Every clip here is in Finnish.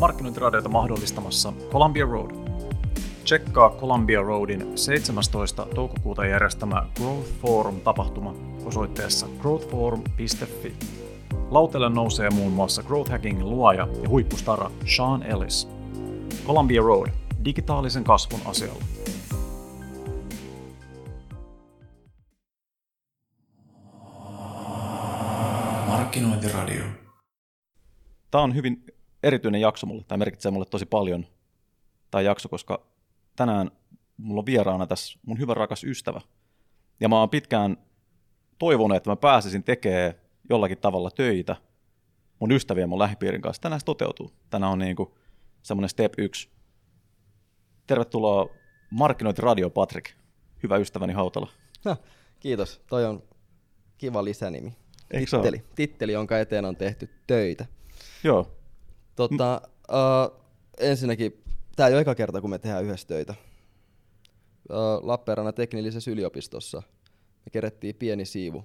markkinointiradiota mahdollistamassa Columbia Road. Tsekkaa Columbia Roadin 17. toukokuuta järjestämä Growth Forum-tapahtuma osoitteessa growthforum.fi. Lautelle nousee muun muassa Growth Hackingin luoja ja huippustara Sean Ellis. Columbia Road, digitaalisen kasvun asialla. Markkinointiradio. Tämä on hyvin erityinen jakso mulle, tämä merkitsee mulle tosi paljon, tämä jakso, koska tänään mulla on vieraana tässä mun hyvä rakas ystävä. Ja mä oon pitkään toivonut, että mä pääsisin tekemään jollakin tavalla töitä mun ystävien mun lähipiirin kanssa. Tänään se toteutuu. Tänään on niinku semmoinen step yksi. Tervetuloa Markkinointiradio Patrick, hyvä ystäväni Hautala. No, kiitos, toi on kiva lisänimi. Eikö Titteli, titteli, jonka eteen on tehty töitä. Joo, Tota, uh, ensinnäkin, tämä ei ole eka kerta, kun me tehdään yhdessä töitä. Uh, Lappeenrannan teknillisessä yliopistossa me kerettiin pieni siivu.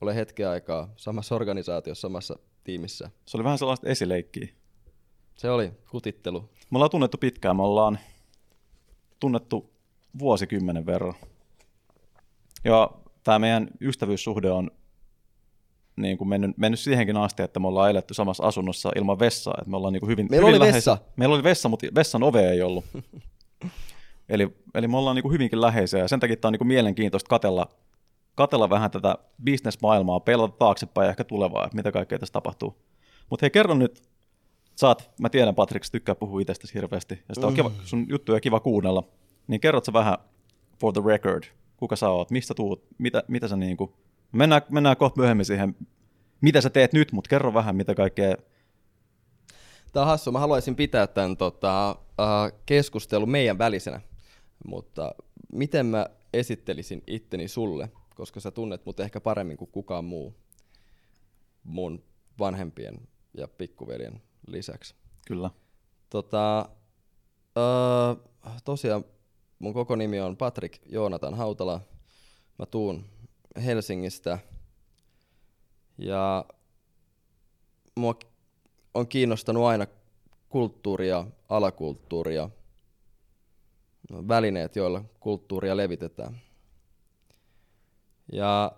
Ole hetken aikaa samassa organisaatiossa, samassa tiimissä. se oli vähän sellaista esileikkiä. Se oli kutittelu. Me ollaan tunnettu pitkään, me ollaan tunnettu vuosikymmenen verran. Ja tämä meidän ystävyyssuhde on niin kuin mennyt, mennyt siihenkin asti, että me ollaan eletty samassa asunnossa ilman vessaa. Että me ollaan niin kuin hyvin, Meillä hyvin oli vessa. Meillä oli vessa, mutta vessan ove ei ollut. eli, eli me ollaan niin kuin hyvinkin läheisiä ja sen takia tämä on niin kuin mielenkiintoista katella, katella vähän tätä bisnesmaailmaa, pelata taaksepäin ja ehkä tulevaa, että mitä kaikkea tässä tapahtuu. Mutta hei, kerro nyt, saat, mä tiedän Patrik, tykkää puhua itsestäsi hirveästi, ja sitä on kiva, sun juttuja kiva kuunnella, niin kerrot sä vähän for the record, kuka sä oot, mistä tuut, mitä, mitä sä niinku, mennään, mennään kohta myöhemmin siihen, mitä sä teet nyt, mutta kerro vähän, mitä kaikkea, Tämä on hassu. Mä haluaisin pitää tämän tota, uh, keskustelun meidän välisenä, mutta miten mä esittelisin itteni sulle, koska sä tunnet mut ehkä paremmin kuin kukaan muu mun vanhempien ja pikkuveljen lisäksi. kyllä. Tota, uh, tosiaan mun koko nimi on Patrick Joonatan Hautala. Mä tuun Helsingistä ja mua on kiinnostanut aina kulttuuria, alakulttuuria, välineet, joilla kulttuuria levitetään. Ja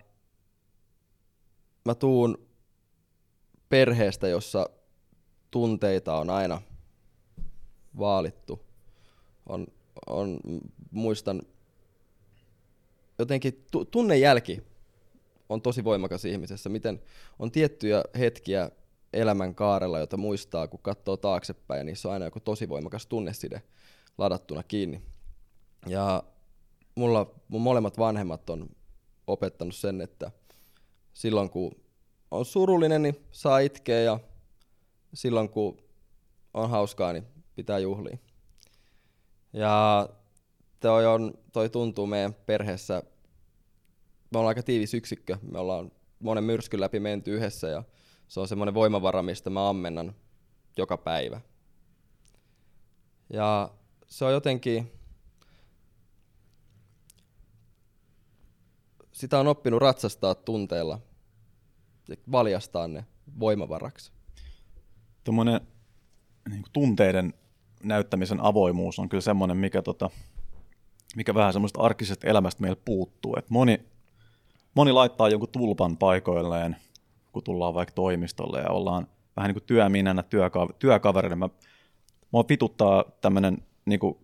mä tuun perheestä, jossa tunteita on aina vaalittu. On, on, muistan, jotenkin tu, tunnejälki on tosi voimakas ihmisessä. Miten on tiettyjä hetkiä elämän kaarella, jota muistaa, kun katsoo taaksepäin, ja niissä on aina joku tosi voimakas tunneside ladattuna kiinni. Ja mulla, mun molemmat vanhemmat on opettanut sen, että silloin kun on surullinen, niin saa itkeä, ja silloin kun on hauskaa, niin pitää juhlia. Ja toi, on, toi tuntuu meidän perheessä, me ollaan aika tiivis yksikkö, me ollaan monen myrskyn läpi menty yhdessä ja se on semmoinen voimavara, mistä mä ammennan joka päivä. Ja se on jotenkin, sitä on oppinut ratsastaa tunteella ja valjastaa ne voimavaraksi. Tuommoinen niin tunteiden näyttämisen avoimuus on kyllä semmoinen, mikä, tota, mikä vähän semmoista arkisesta elämästä meillä puuttuu. Et moni, moni laittaa jonkun tulpan paikoilleen, kun tullaan vaikka toimistolle ja ollaan vähän niin kuin työminänä työka- työkaverina. Mä, mua pituttaa tämmöinen niin kuin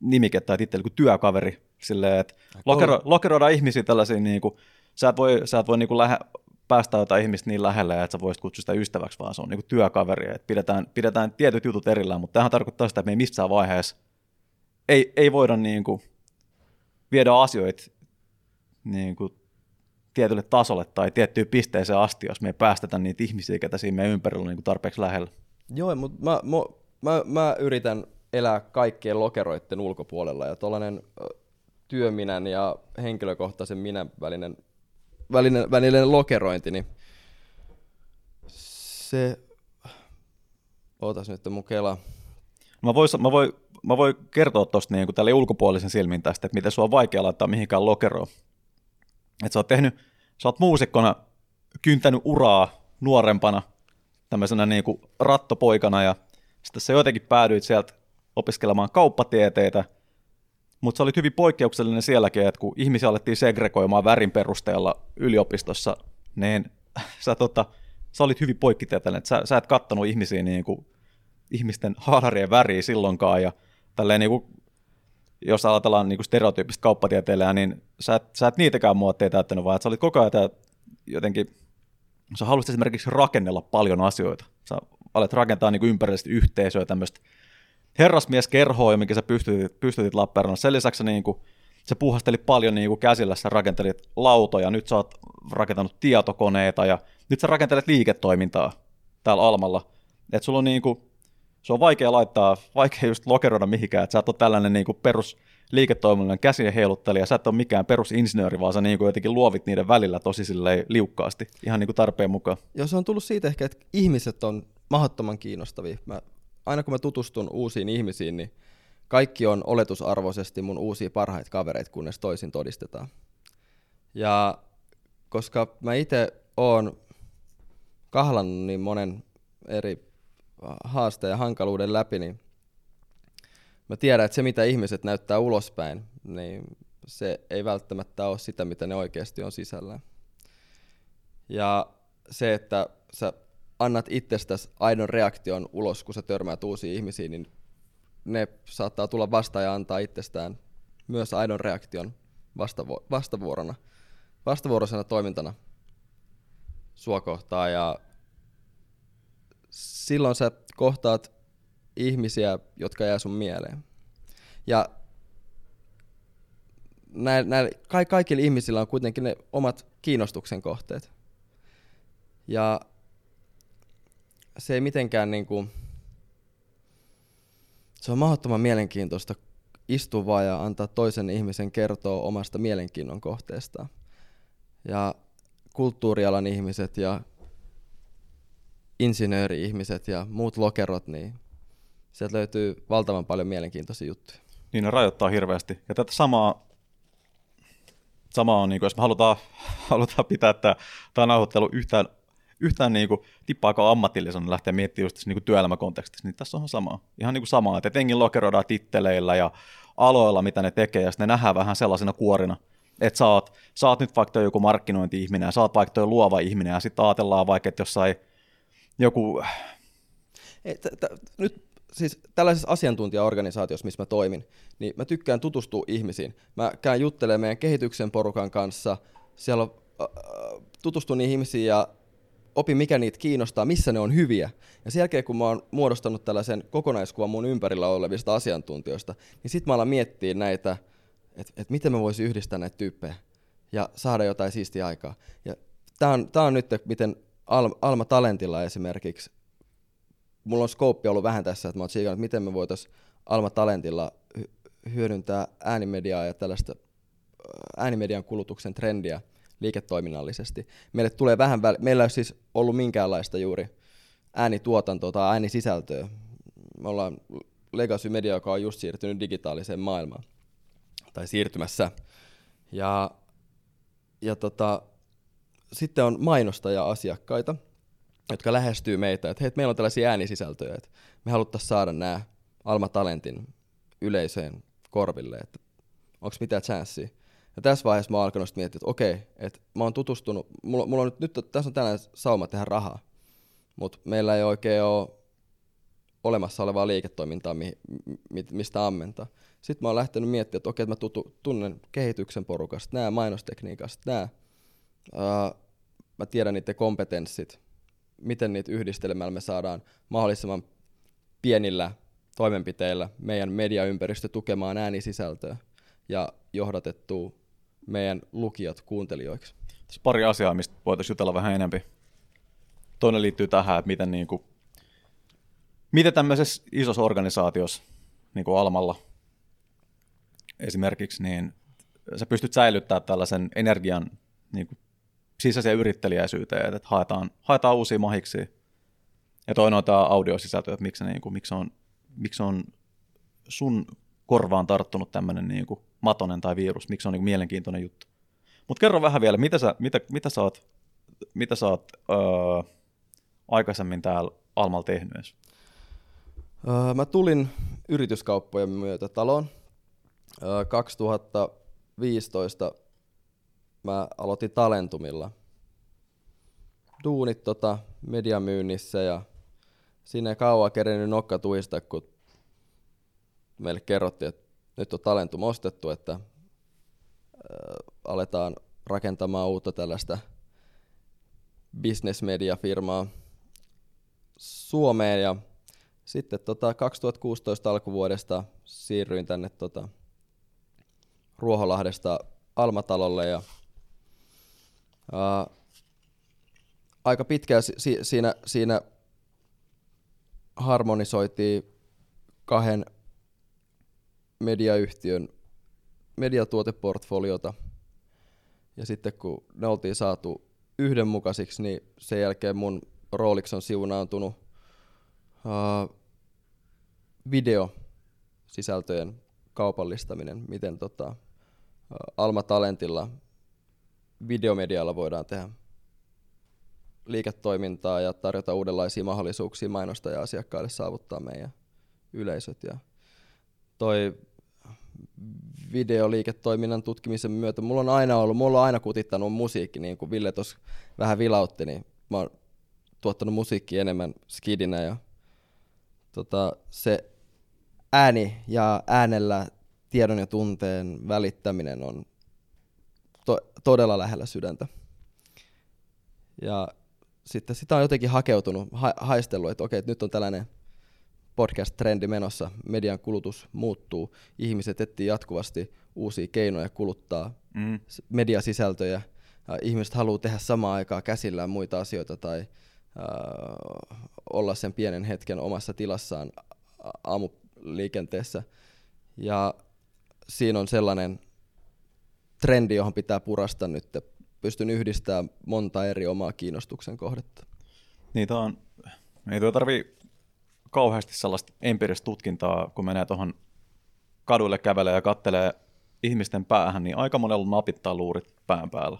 nimike tai titteli kuin työkaveri, silleen, että lokero, lokeroidaan ihmisiä tällaisiin, niin kuin, sä et voi, sä et voi niin kuin lähe, päästä jotain ihmistä niin lähelle, että sä voisit kutsua sitä ystäväksi, vaan se on niin kuin työkaveri, että pidetään, pidetään tietyt jutut erillään, mutta tähän tarkoittaa sitä, että me ei missään vaiheessa ei, ei voida niin kuin viedä asioita niin kuin tietylle tasolle tai tiettyyn pisteeseen asti, jos me ei päästetä niitä ihmisiä, ketä siinä meidän ympärillä on niin kuin tarpeeksi lähellä. Joo, mutta mä, mä, mä, mä yritän elää kaikkien lokeroiden ulkopuolella ja tuollainen työminän ja henkilökohtaisen minän välinen, välinen, välinen lokerointi, niin se... Ootas nyt mun kela. Mä voin, mä voin, mä voin kertoa tuosta niin tälle ulkopuolisen silmin tästä, että miten sua on vaikea laittaa mihinkään lokeroon. Että sä oot tehnyt, sä oot muusikkona kyntänyt uraa nuorempana, tämmöisenä niin kuin rattopoikana ja sitten sä jotenkin päädyit sieltä opiskelemaan kauppatieteitä, mutta sä olit hyvin poikkeuksellinen sielläkin, että kun ihmisiä alettiin segregoimaan värin perusteella yliopistossa, niin sä, tota, sä olit hyvin poikkitieteellinen, että sä, sä et kattanut ihmisiä niin kuin, ihmisten haalarien väriä silloinkaan ja tälleen niin kuin, jos ajatellaan niin stereotyyppistä kauppatieteilijää, niin sä et, sä et niitäkään muotteja täyttänyt, vaan että sä olit koko ajan jotenkin, sä haluaisit esimerkiksi rakennella paljon asioita. Sä alet rakentaa niin ympärillistä yhteisöä, tämmöistä herrasmieskerhoa, mikä sä pystytit, pystytit Lappeenrannassa. Sen lisäksi niin kuin, sä puhastelit paljon niin kuin käsillä, sä rakentelit lautoja, nyt sä oot rakentanut tietokoneita ja nyt sä rakentelet liiketoimintaa täällä Almalla. Et sulla on niin kuin, se on vaikea laittaa, vaikea just lokeroida mihinkään, että sä et ole tällainen niin kuin perus liiketoiminnallinen käsien heiluttelija, sä et ole mikään perusinsinööri, vaan sä niin kuin jotenkin luovit niiden välillä tosi liukkaasti, ihan niin kuin tarpeen mukaan. Joo, se on tullut siitä ehkä, että ihmiset on mahdottoman kiinnostavia. Mä, aina kun mä tutustun uusiin ihmisiin, niin kaikki on oletusarvoisesti mun uusia parhaita kavereita, kunnes toisin todistetaan. Ja koska mä itse oon kahlannut niin monen eri haasteen ja hankaluuden läpi, niin mä tiedän, että se mitä ihmiset näyttää ulospäin, niin se ei välttämättä ole sitä, mitä ne oikeasti on sisällä. Ja se, että sä annat itsestäsi aidon reaktion ulos, kun sä törmäät uusiin ihmisiin, niin ne saattaa tulla vastaan ja antaa itsestään myös aidon reaktion vastavu- vastavuorona, vastavuoroisena toimintana sua kohtaan. Ja silloin sä kohtaat ihmisiä, jotka jää sun mieleen. Ja näillä, näillä, kaikilla ihmisillä on kuitenkin ne omat kiinnostuksen kohteet. Ja se ei mitenkään niin kuin, se on mahdottoman mielenkiintoista istua vaan ja antaa toisen ihmisen kertoa omasta mielenkiinnon kohteestaan. Ja kulttuurialan ihmiset ja insinööri-ihmiset ja muut lokerot, niin sieltä löytyy valtavan paljon mielenkiintoisia juttuja. Niin ne rajoittaa hirveästi. Ja tätä samaa, samaa on, niin kuin, jos me halutaan, halutaan pitää tämä, tämä nauhoittelu yhtään, yhtään niin kuin, tippaakaan ammatillisena lähteä miettimään just niin kuin työelämäkontekstissa, niin tässä on samaa. Ihan niin kuin samaa, että etenkin lokeroidaan titteleillä ja aloilla, mitä ne tekee, ja sitten ne nähdään vähän sellaisena kuorina, että sä oot, sä oot nyt vaikka joku markkinointi-ihminen, ja sä oot vaikka luova ihminen, ja sitten ajatellaan vaikka, että jossain joku... T- t- nyt siis tällaisessa asiantuntijaorganisaatiossa, missä mä toimin, niin mä tykkään tutustua ihmisiin. Mä käyn juttelemaan meidän kehityksen porukan kanssa, siellä on, äh, tutustun niihin ihmisiin ja opin, mikä niitä kiinnostaa, missä ne on hyviä. Ja sen jälkeen, kun mä oon muodostanut tällaisen kokonaiskuvan mun ympärillä olevista asiantuntijoista, niin sitten mä alan miettiä näitä, että et miten mä voisin yhdistää näitä tyyppejä ja saada jotain siistiä aikaa. Ja tää on, tää on nyt, miten Alma Talentilla esimerkiksi, mulla on skooppi ollut vähän tässä, että mä oon siikannut, miten me voitaisiin Alma Talentilla hyödyntää äänimediaa ja tällaista äänimedian kulutuksen trendiä liiketoiminnallisesti. Meille tulee vähän väl- meillä ei ole siis ollut minkäänlaista juuri äänituotantoa tai äänisisältöä. Me ollaan Legacy Media, joka on just siirtynyt digitaaliseen maailmaan tai siirtymässä. Ja, ja tota, sitten on mainostaja-asiakkaita, jotka lähestyy meitä, että hei, meillä on tällaisia äänisisältöjä, että me haluttaisiin saada nämä Alma Talentin yleiseen korville, että onko mitään chanssiä. Ja tässä vaiheessa mä oon alkanut miettiä, että okei, että mä oon tutustunut, mulla, mulla on nyt, nyt tässä on tällainen sauma tehdä rahaa, mutta meillä ei oikein ole olemassa olevaa liiketoimintaa, mi, mi, mistä ammentaa. Sitten mä oon lähtenyt miettimään, että okei, että mä tutu, tunnen kehityksen porukasta, nämä mainostekniikasta, nämä, uh, mä tiedän niiden kompetenssit, miten niitä yhdistelemällä me saadaan mahdollisimman pienillä toimenpiteillä meidän mediaympäristö tukemaan äänisisältöä ja johdatettua meidän lukijat kuuntelijoiksi. Tässä pari asiaa, mistä voitaisiin jutella vähän enemmän. Toinen liittyy tähän, että miten, niin kuin, miten tämmöisessä isossa organisaatiossa, niin kuin Almalla esimerkiksi, niin sä pystyt säilyttämään tällaisen energian niin kuin, sisäiseen yrittelijäisyyteen, että haetaan, haetaan uusia mahiksi. Ja toinen on tämä audiosisältö, että miksi, niin kuin, miksi, on, miksi on sun korvaan tarttunut tämmöinen niin kuin matonen tai virus, miksi se on niin kuin mielenkiintoinen juttu. Mutta kerro vähän vielä, mitä sä, mitä, mitä sä oot, mitä sä oot öö, aikaisemmin täällä Almal tehnyt edes? Öö, mä tulin yrityskauppojen myötä taloon. Öö, 2015 mä aloitin Talentumilla. Duunit tota mediamyynnissä ja siinä ei kauan kerennyt nokka tuista, kun meille kerrottiin, että nyt on Talentum ostettu, että äh, aletaan rakentamaan uutta tällaista business-media-firmaa Suomeen. Ja sitten tota 2016 alkuvuodesta siirryin tänne tota Ruoholahdesta Almatalolle ja aika pitkään si- siinä, siinä harmonisoitiin kahden mediayhtiön mediatuoteportfoliota. Ja sitten kun ne oltiin saatu yhdenmukaisiksi, niin sen jälkeen mun rooliksi on siunaantunut uh, videosisältöjen kaupallistaminen, miten tota, uh, Alma Talentilla videomedialla voidaan tehdä liiketoimintaa ja tarjota uudenlaisia mahdollisuuksia mainosta ja asiakkaille saavuttaa meidän yleisöt. Ja toi videoliiketoiminnan tutkimisen myötä, mulla on aina ollut, mulla on aina kutittanut musiikki, niin kuin Ville tuossa vähän vilautti, niin mä oon tuottanut musiikkia enemmän skidinä ja tota, se ääni ja äänellä tiedon ja tunteen välittäminen on to- todella lähellä sydäntä. Ja sitten sitä on jotenkin hakeutunut, ha- haistellut, että okei, että nyt on tällainen podcast-trendi menossa, median kulutus muuttuu, ihmiset etsii jatkuvasti uusia keinoja kuluttaa mm. mediasisältöjä, ihmiset haluaa tehdä samaan aikaan käsillään muita asioita tai äh, olla sen pienen hetken omassa tilassaan aamuliikenteessä. Ja siinä on sellainen trendi, johon pitää purasta nyt. Pystyn yhdistämään monta eri omaa kiinnostuksen kohdetta. Niitä on, ei tuo tarvii kauheasti sellaista empiiristä tutkintaa, kun menee tuohon kaduille kävelee ja kattelee ihmisten päähän, niin aika monella napittaa luurit pään päällä.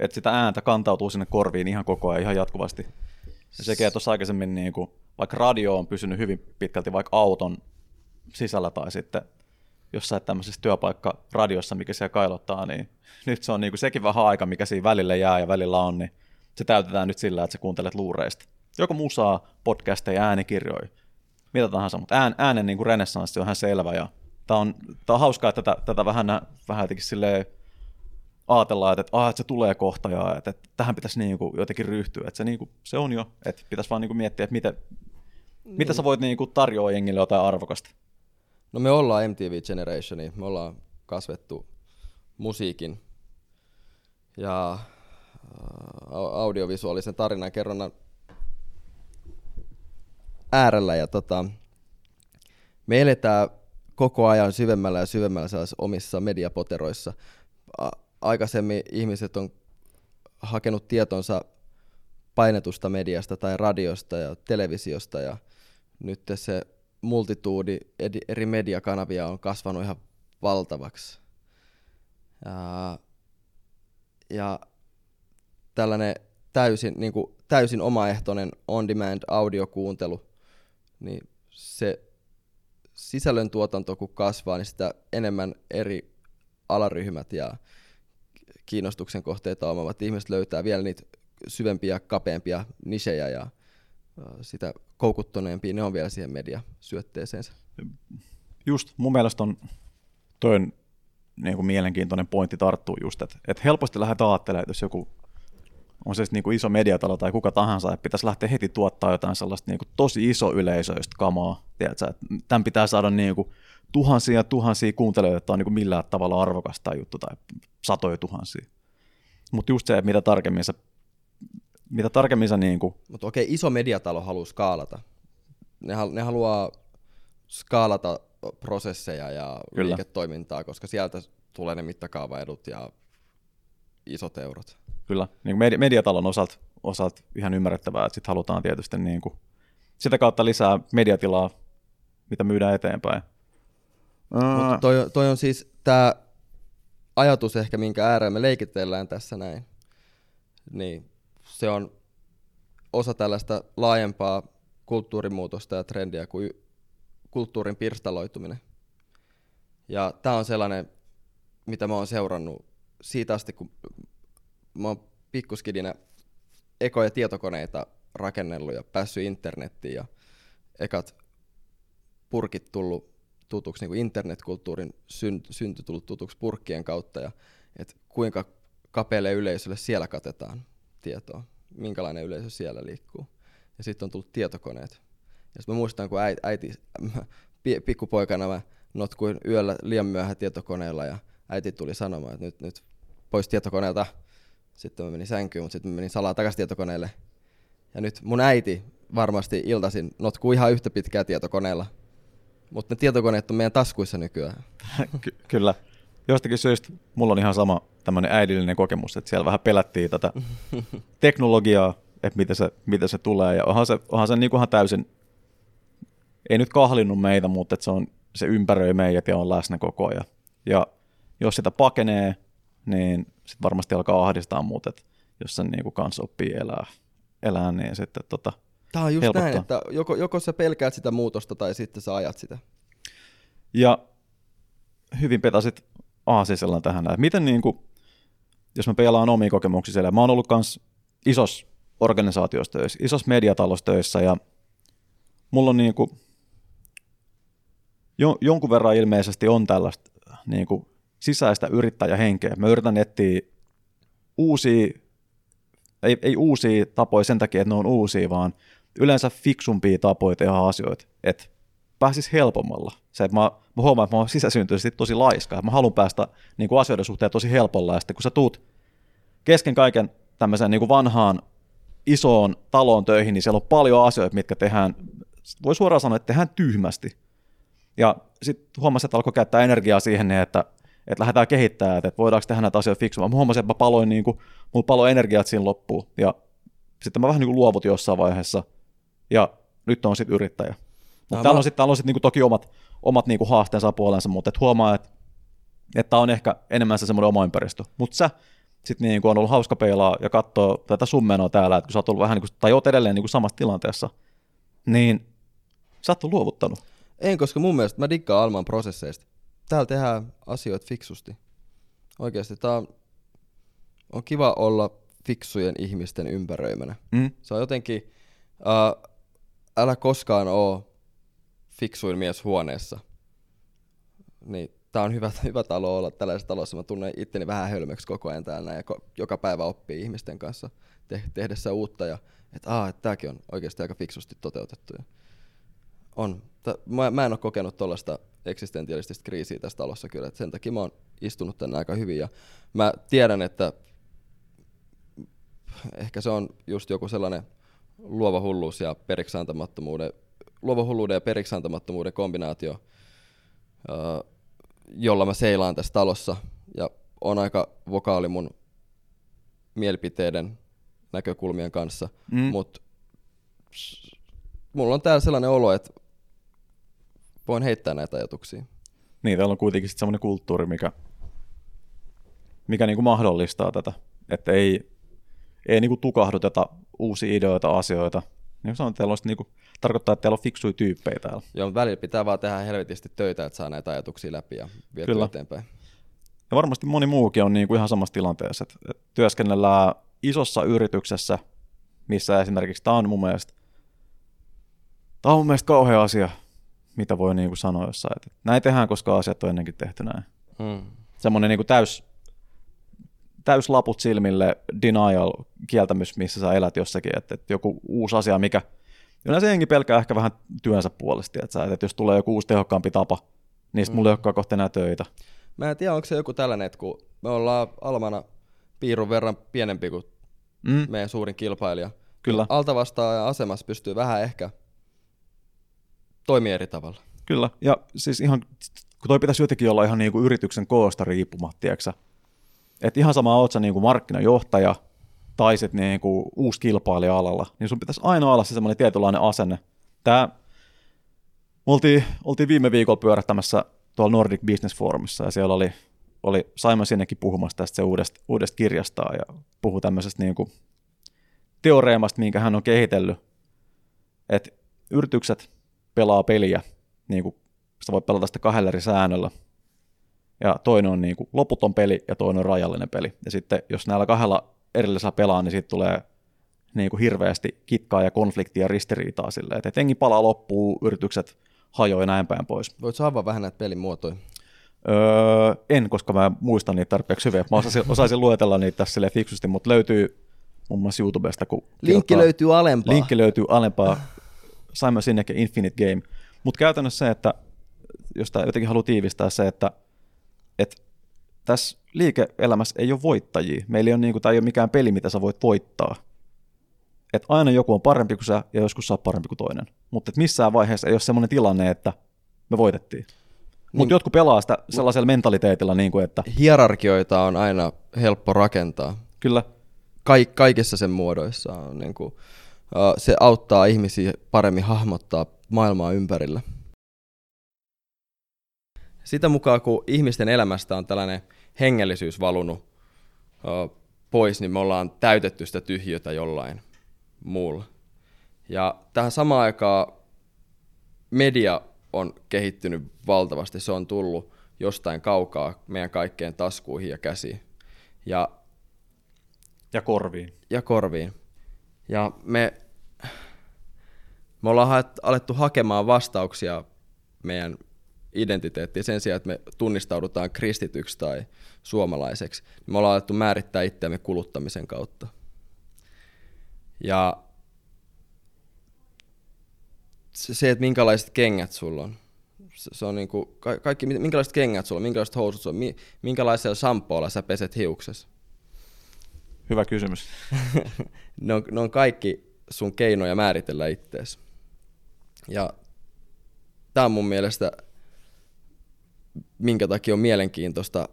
Että sitä ääntä kantautuu sinne korviin ihan koko ajan, ihan jatkuvasti. Ja sekin tuossa aikaisemmin, niin kuin, vaikka radio on pysynyt hyvin pitkälti vaikka auton sisällä tai sitten jossain tämmöisessä työpaikka-radiossa, mikä siellä kailottaa, niin nyt se on niin kuin sekin vähän aika, mikä siinä välillä jää ja välillä on, niin se täytetään nyt sillä, että sä kuuntelet luureista. Joko musaa, podcasteja, äänikirjoja, mitä tahansa, mutta ään, äänen niin kuin renessanssi on ihan selvä ja tämä on, tää on hauskaa, että tätä, tätä vähän, vähän jotenkin silleen ajatellaan, että, ah, että se tulee kohta ja että, että tähän pitäisi niin kuin jotenkin ryhtyä, että se, niin kuin, se on jo, että pitäisi vaan niin kuin miettiä, että miten, niin. mitä sä voit niin kuin tarjoa jengille jotain arvokasta. No me ollaan MTV Generationi, me ollaan kasvettu musiikin ja audiovisuaalisen tarinan kerronnan äärellä ja tota, me eletään koko ajan syvemmällä ja syvemmällä omissa mediapoteroissa. Aikaisemmin ihmiset on hakenut tietonsa painetusta mediasta tai radiosta ja televisiosta ja nyt se multituudi eri mediakanavia on kasvanut ihan valtavaksi. Ja, ja tällainen täysin, niin kuin, täysin omaehtoinen on-demand audiokuuntelu, niin se sisällön tuotanto kun kasvaa, niin sitä enemmän eri alaryhmät ja kiinnostuksen kohteita omaavat ihmiset löytää vielä niitä syvempiä, kapeampia nisejä ja sitä koukuttuneempia ne on vielä siihen mediasyötteeseensä. Just, mun mielestä on toi on niin kuin mielenkiintoinen pointti tarttuu just, että, että helposti lähdet ajattelemaan, että jos joku on se niin kuin iso mediatalo tai kuka tahansa, että pitäisi lähteä heti tuottaa jotain sellaista niin kuin tosi iso yleisöistä kamaa. Tiedätkö? Että tämän pitää saada niin kuin tuhansia ja tuhansia kuuntelijoita, että on niin kuin millään tavalla arvokasta juttu tai satoja tuhansia. Mutta just se, että mitä tarkemmin sä, mitä tarkemmin sä niin kuin... Mutta okei, iso mediatalo haluaa skaalata. Ne, hal- ne haluaa skaalata prosesseja ja Kyllä. liiketoimintaa, koska sieltä tulee ne mittakaavaedut ja isot eurot kyllä niin kuin mediatalon osalta, osalta ihan ymmärrettävää, että sitten halutaan tietysti niin kuin sitä kautta lisää mediatilaa, mitä myydään eteenpäin. Mutta toi, toi on siis tämä ajatus ehkä, minkä ääreen me leikitellään tässä näin, niin se on osa tällaista laajempaa kulttuurimuutosta ja trendiä kuin kulttuurin pirstaloituminen. Ja tämä on sellainen, mitä mä oon seurannut siitä asti, kun mä oon pikkuskidinä ekoja tietokoneita rakennellut ja päässyt internettiin ja ekat purkit tullut tutuksi, niin kuin internetkulttuurin synty, synty tullut tutuksi purkkien kautta ja että kuinka kapealle yleisölle siellä katetaan tietoa, minkälainen yleisö siellä liikkuu. Ja sitten on tullut tietokoneet. Ja mä muistan, kun äiti, äiti pikkupoikana mä notkuin yöllä liian myöhään tietokoneella ja äiti tuli sanomaan, että nyt, nyt pois tietokoneelta. Sitten mä menin sänkyyn, mutta sitten mä menin salaa takaisin tietokoneelle. Ja nyt mun äiti varmasti iltaisin notkuu ihan yhtä pitkää tietokoneella. Mutta ne tietokoneet on meidän taskuissa nykyään. Ky- kyllä. Jostakin syystä mulla on ihan sama tämmöinen äidillinen kokemus, että siellä vähän pelättiin tätä teknologiaa, että miten se, miten se tulee. Ja onhan se, onhan se niin täysin, ei nyt kahlinnut meitä, mutta että se, on, se ympäröi meidät ja on läsnä koko ajan. Ja jos sitä pakenee, niin sitten varmasti alkaa ahdistaa muut, että jos sen niin kuin kanssa oppii elää, elää niin sitten tota, Tämä on just helpottaa. näin, että joko, joko sä pelkäät sitä muutosta tai sitten sä ajat sitä. Ja hyvin petasit aasisella tähän, että miten niin kuin, jos mä pelaan omia kokemuksia siellä, mä oon ollut kans isos organisaatiossa töissä, isos mediatalossa töissä ja mulla on niin kuin, jo, jonkun verran ilmeisesti on tällaista niin kuin, sisäistä yrittäjähenkeä. Mä yritän etsiä uusia, ei, ei uusia tapoja sen takia, että ne on uusia, vaan yleensä fiksumpia tapoja tehdä asioita, että pääsis helpommalla. Se, että mä, mä huomaan, että mä oon sisäsyntyisesti tosi laiska, mä haluan päästä niin kuin asioiden suhteen tosi helpolla, ja sitten kun sä tuut kesken kaiken tämmöiseen niin kuin vanhaan isoon taloon töihin, niin siellä on paljon asioita, mitkä tehdään, voi suoraan sanoa, että tehdään tyhmästi. Ja sitten huomasin, että alkoi käyttää energiaa siihen, että, että lähdetään kehittämään, että voidaanko tehdä näitä asioita fiksummin. Mä huomasin, että mä paloin, niin kuin, mulla paloi energiat siinä loppuun. Ja sitten mä vähän niin kuin luovutin jossain vaiheessa. Ja nyt on sitten yrittäjä. Mutta No, täällä mä- on sitten täällä on sit niinku toki omat, omat niinku haasteensa puolensa, mutta et huomaa, että et tää on ehkä enemmän se semmoinen oma ympäristö. Mutta sä sitten niinku on ollut hauska peilaa ja katsoa tätä sun menoa täällä, että kun sä oot ollut vähän niinku, tai oot edelleen niinku samassa tilanteessa, niin sä oot luovuttanut. En, koska mun mielestä mä diggaan Alman prosesseista. Täällä tehdään asioita fiksusti. Oikeasti tää on, on kiva olla fiksujen ihmisten ympäröimänä. Mm? Se on jotenkin, uh, älä koskaan oo fiksuin mies huoneessa. Niin, tää on hyvä, hyvä talo olla tällaisessa talossa. Mä tunnen itteni vähän hölmöksi koko ajan täällä ja ko- joka päivä oppii ihmisten kanssa te- tehdessä uutta. Ja että aah, että tääkin on oikeasti aika fiksusti toteutettu. Ja on. T- mä, mä en ole kokenut tuollaista eksistentialistista kriisiä tässä talossa kyllä, että sen takia mä oon istunut tänne aika hyvin ja mä tiedän, että ehkä se on just joku sellainen luova hulluus ja periksantamattomuuden, luova hulluuden ja periksantamattomuuden kombinaatio, jolla mä seilaan tässä talossa ja on aika vokaali mun mielipiteiden näkökulmien kanssa, Mm. mutta mulla on täällä sellainen olo, että voin heittää näitä ajatuksia. Niin, täällä on kuitenkin sit semmoinen kulttuuri, mikä, mikä niinku mahdollistaa tätä, että ei, ei niinku tukahduteta uusia ideoita, asioita. Niin kuin sanoin, teillä on sit niinku, tarkoittaa, että teillä on fiksuja tyyppejä täällä. Joo, mutta välillä pitää vaan tehdä helvetisti töitä, että saa näitä ajatuksia läpi ja vietyä Kyllä. eteenpäin. Ja varmasti moni muukin on niinku ihan samassa tilanteessa, että, että työskennellään isossa yrityksessä, missä esimerkiksi tämä on mun mielestä, tämä on mun mielestä kauhea asia, mitä voi niinku sanoa jossain, että näin tehdään, koska asiat on ennenkin tehty näin. Mm. Semmoinen niinku täys, täys laput silmille denial kieltämys, missä sä elät jossakin, että, että joku uusi asia, mikä yleensä jengi pelkää ehkä vähän työnsä puolesta, että, sä, että jos tulee joku uusi tehokkaampi tapa, niin sitten mulla ei olekaan kohta enää töitä. Mä en tiedä, onko se joku tällainen, että kun me ollaan Almana piirun verran pienempi kuin Mm, meidän suurin kilpailija. Kyllä. Altavastaajan asemassa pystyy vähän ehkä toimia eri tavalla. Kyllä, ja siis ihan, kun toi pitäisi jotenkin olla ihan niinku yrityksen koosta riippumatta, tiedätkö Että ihan sama oot sä niinku markkinajohtaja tai sit niinku uusi kilpailija alalla, niin sun pitäisi aina olla se semmoinen tietynlainen asenne. Tää, me oltiin, oltiin viime viikolla pyörähtämässä tuolla Nordic Business Forumissa, ja siellä oli, oli Simon Sinekin puhumassa tästä se uudesta, uudesta kirjastaan, ja puhui tämmöisestä niinku teoreemasta, minkä hän on kehitellyt, että yritykset pelaa peliä, niin kuin sä voit pelata sitä kahdella eri säännöllä, ja toinen on niin kuin loputon peli ja toinen on rajallinen peli. Ja sitten jos näillä kahdella erillisellä pelaa, niin siitä tulee niin kuin hirveästi kitkaa ja konfliktia ja ristiriitaa silleen, että jengi palaa loppuu, yritykset hajoaa ja näin päin pois. Voit avaa vähän näitä pelin muotoja? Öö, en, koska mä muistan niitä tarpeeksi hyvin. Mä osaisin, osaisin luetella niitä tässä fiksusti, mutta löytyy muun muassa YouTubesta. Kun Linkki löytyy alempaa. Linkki löytyy alempaa Simon Sinek ja Infinite Game. Mutta käytännössä se, että jos tämä jotenkin haluaa tiivistää se, että, että tässä liike-elämässä ei ole voittajia. Meillä ei ole, niin kuin, tämä ei ole mikään peli, mitä sä voit voittaa. Et aina joku on parempi kuin sä ja joskus sä oot parempi kuin toinen. Mutta missään vaiheessa ei ole semmoinen tilanne, että me voitettiin. Mutta Niin- jotkut pelaa sitä sellaisella mentaliteetilla, niin kuin, että Hierarkioita on aina helppo rakentaa. kyllä, Kaik- kaikissa sen muodoissa. On niin kuin, uh, se auttaa ihmisiä paremmin hahmottaa maailmaa ympärillä. Sitä mukaan, kun ihmisten elämästä on tällainen hengellisyys valunut pois, niin me ollaan täytetty sitä tyhjötä jollain muulla. Ja tähän samaan aikaan media on kehittynyt valtavasti. Se on tullut jostain kaukaa meidän kaikkeen taskuihin ja käsiin. Ja ja korviin. ja korviin. Ja me, me ollaan haet- alettu hakemaan vastauksia meidän identiteettiin sen sijaan, että me tunnistaudutaan kristityksi tai suomalaiseksi. Me ollaan alettu määrittää itseämme kuluttamisen kautta. Ja se, että minkälaiset kengät sulla on, se, se on niinku, ka- kaikki, minkälaiset kengät sulla on, minkälaiset housut sulla on, mi- minkälaisella shampoolla sä peset hiuksesi. Hyvä kysymys. ne, on, ne on kaikki sun keinoja määritellä ittees. Ja tämä on mun mielestä, minkä takia on mielenkiintoista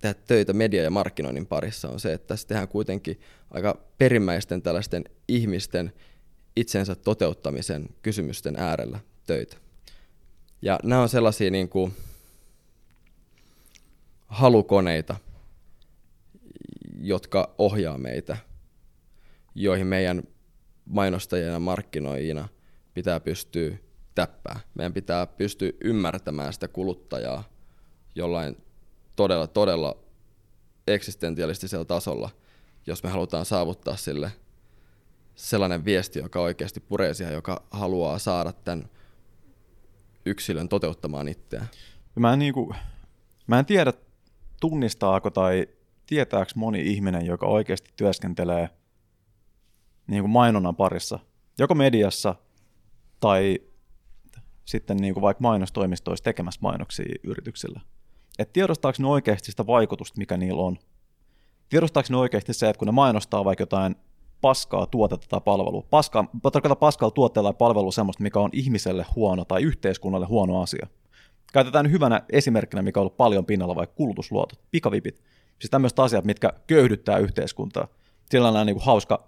tehdä töitä media- ja markkinoinnin parissa, on se, että tässä tehdään kuitenkin aika perimmäisten tällaisten ihmisten itsensä toteuttamisen kysymysten äärellä töitä. Ja nämä on sellaisia niin kuin halukoneita, jotka ohjaa meitä, joihin meidän mainostajina ja markkinoijina pitää pystyä täppää. Meidän pitää pystyä ymmärtämään sitä kuluttajaa jollain todella, todella eksistentialistisella tasolla, jos me halutaan saavuttaa sille sellainen viesti, joka oikeasti puree siihen, joka haluaa saada tämän yksilön toteuttamaan itseään. Mä en, niinku, mä en tiedä, tunnistaako tai tietääkö moni ihminen, joka oikeasti työskentelee niin kuin mainonnan parissa, joko mediassa tai sitten niin kuin vaikka mainostoimistoissa tekemässä mainoksia yrityksillä. Et tiedostaako ne oikeasti sitä vaikutusta, mikä niillä on? Tiedostaako ne oikeasti se, että kun ne mainostaa vaikka jotain paskaa tuotetta tai palvelua, paskaa, tarkoitan paskalla tuotteella tai palvelua semmoista, mikä on ihmiselle huono tai yhteiskunnalle huono asia. Käytetään hyvänä esimerkkinä, mikä on ollut paljon pinnalla, vaikka kulutusluotot, pikavipit. Siis tämmöiset asiat, mitkä köyhdyttää yhteiskuntaa. Sillä on niin kuin hauska,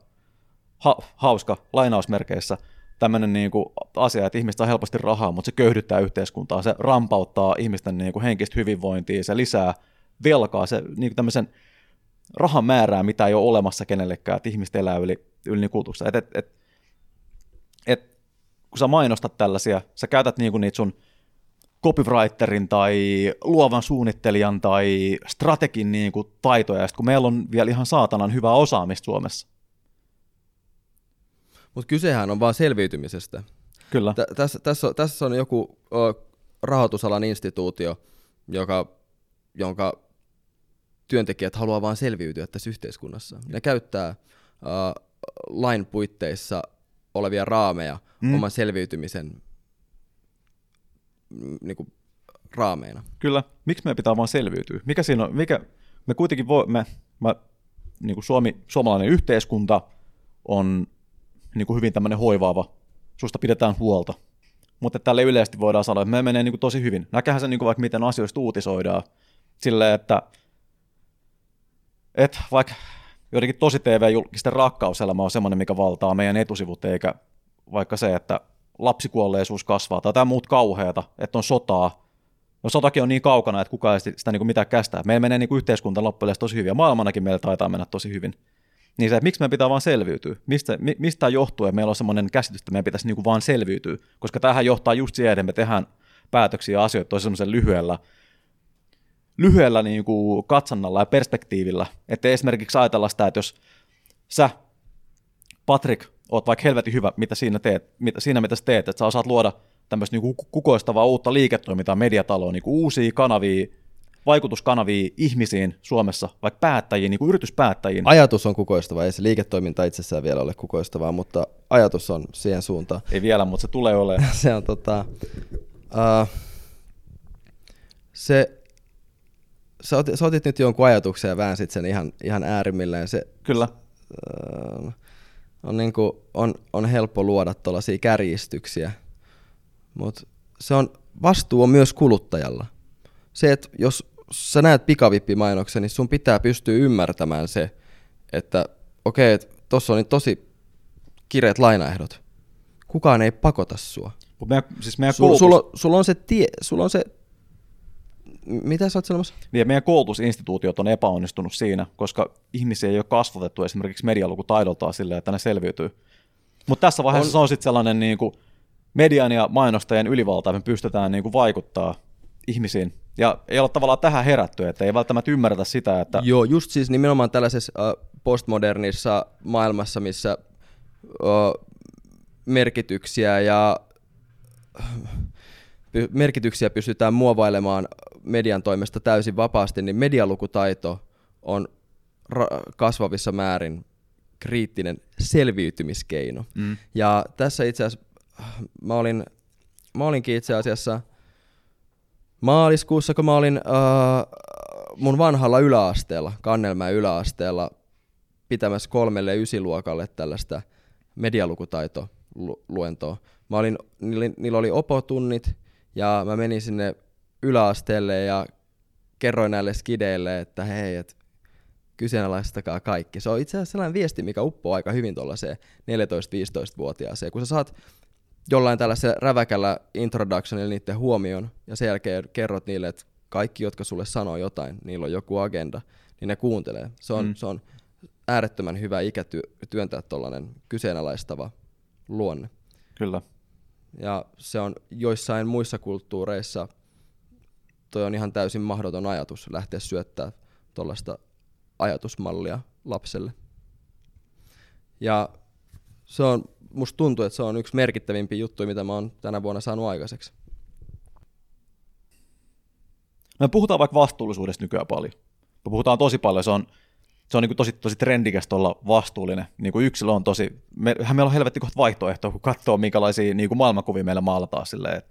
ha, hauska lainausmerkeissä tämmöinen niin kuin asia, että ihmistä on helposti rahaa, mutta se köyhdyttää yhteiskuntaa, se rampauttaa ihmisten niin kuin henkistä hyvinvointia, se lisää velkaa, se niin kuin tämmöisen rahan määrää, mitä ei ole olemassa kenellekään, että ihmiset elää yli, yli niin kulutuksessa. Et, et, et, et, kun sä mainostat tällaisia, sä käytät niinku niitä sun copywriterin tai luovan suunnittelijan tai strategin niinku taitoja, ja sit kun meillä on vielä ihan saatanan hyvää osaamista Suomessa. Mutta kysehän on vaan selviytymisestä. Kyllä. Tä- tässä, tässä, on, tässä on joku ö, rahoitusalan instituutio, joka, jonka työntekijät haluaa vain selviytyä tässä yhteiskunnassa. Ne käyttää ö, lain puitteissa olevia raameja Mm. oman selviytymisen mm, niinku, raameina. Kyllä. Miksi meidän pitää vaan selviytyä? Mikä siinä on? Mikä, me kuitenkin voi, me, mä, niin kuin Suomi, suomalainen yhteiskunta on niin kuin hyvin tämmöinen hoivaava. Susta pidetään huolta. Mutta tälle yleisesti voidaan sanoa, että me menee niin kuin tosi hyvin. Näkähän se niin kuin vaikka miten asioista uutisoidaan. Silleen, että, että vaikka jotenkin tosi TV-julkisten rakkauselämä on semmoinen, mikä valtaa meidän etusivut, eikä vaikka se, että lapsikuolleisuus kasvaa tai jotain muut kauheata, että on sotaa. No sotakin on niin kaukana, että kukaan ei sitä niin kuin mitään kästää. Meillä menee niin kuin yhteiskunta loppujen tosi hyvin ja maailmanakin meillä taitaa mennä tosi hyvin. Niin se, että miksi meidän pitää vaan selviytyä? Mistä, mi, mistä johtuu, että meillä on semmoinen käsitys, että meidän pitäisi niinku vaan selviytyä? Koska tähän johtaa just siihen, että me tehdään päätöksiä ja asioita tosi semmoisen lyhyellä, lyhyellä niinku katsannalla ja perspektiivillä. Että esimerkiksi ajatella sitä, että jos sä, Patrick, oot vaikka helvetin hyvä, mitä siinä, teet, mitä, siinä mitä sä teet, että sä osaat luoda tämmöistä niinku kukoistavaa uutta liiketoimintaa mediataloa, niinku uusia kanavia, vaikutuskanavia ihmisiin Suomessa, vaikka päättäjiin, niin kuin yrityspäättäjiin. Ajatus on kukoistava, ei se liiketoiminta itsessään vielä ole kukoistavaa, mutta ajatus on siihen suuntaan. Ei vielä, mutta se tulee olemaan. se on tota, uh, se, sä otit, sä otit nyt jonkun ajatuksen ja väänsit sen ihan, ihan äärimmilleen. Se, Kyllä. uh, on, niinku, on, on helppo luoda tuollaisia kärjistyksiä, mutta se on, vastuu on myös kuluttajalla. Se, että jos sä näet pikavippimainoksen, niin sun pitää pystyä ymmärtämään se, että okei, okay, tuossa on niin tosi kireet lainaehdot. Kukaan ei pakota sua. Meidän, siis meidän Sulla koulutus, sul, on- sul on se tie, sulla on se, mitä sä oot sanomassa? niin meidän koulutusinstituutiot on epäonnistunut siinä, koska ihmisiä ei ole kasvatettu esimerkiksi medialukutaidoltaan silleen, että ne selviytyy. Mutta tässä vaiheessa on. On- se on sitten sellainen niin kuin median ja mainostajien ylivalta, että me pystytään niin kuin vaikuttaa ihmisiin. Ja ei ole tavallaan tähän herätty, että ei välttämättä ymmärretä sitä, että Joo, just siis nimenomaan tällaisessa uh, postmodernissa maailmassa, missä merkityksiä ja merkityksiä pystytään muovailemaan median toimesta täysin vapaasti, niin medialukutaito on ra- kasvavissa määrin kriittinen selviytymiskeino. mm, Ja tässä itse asiassa mä, olin, mä olinkin itse asiassa maaliskuussa, kun mä olin uh, mun vanhalla yläasteella, Kannelmäen yläasteella, pitämässä kolmelle ysiluokalle tällaista medialukutaito-luentoa. Mä olin, niillä, niillä oli opotunnit ja mä menin sinne yläasteelle ja kerroin näille skideille, että hei, et kyseenalaistakaa kaikki. Se on itse asiassa sellainen viesti, mikä uppoo aika hyvin tuollaiseen 14-15-vuotiaaseen. Kun sä saat jollain tällaisella räväkällä introductionilla niiden huomioon ja sen jälkeen kerrot niille, että kaikki, jotka sulle sanoo jotain, niillä on joku agenda, niin ne kuuntelee. Se on, Mm. se on äärettömän hyvä ikä ty- työntää tuollainen kyseenalaistava luonne. kyllä. Ja se on joissain muissa kulttuureissa, toi on ihan täysin mahdoton ajatus lähteä syöttää tuollaista ajatusmallia lapselle. Ja se on, musta tuntuu, että se on yksi merkittävimpiä juttuja, mitä mä oon tänä vuonna saanut aikaiseksi. Me puhutaan vaikka vastuullisuudesta nykyään paljon. Me puhutaan tosi paljon, se on, se on niin tosi, tosi trendikästä olla vastuullinen. Niin kuin yksilö on tosi, me, meillä on helvetti kohta vaihtoehtoja, kun katsoo minkälaisia niin kuin maailmankuvia meillä maalataan silleen, että,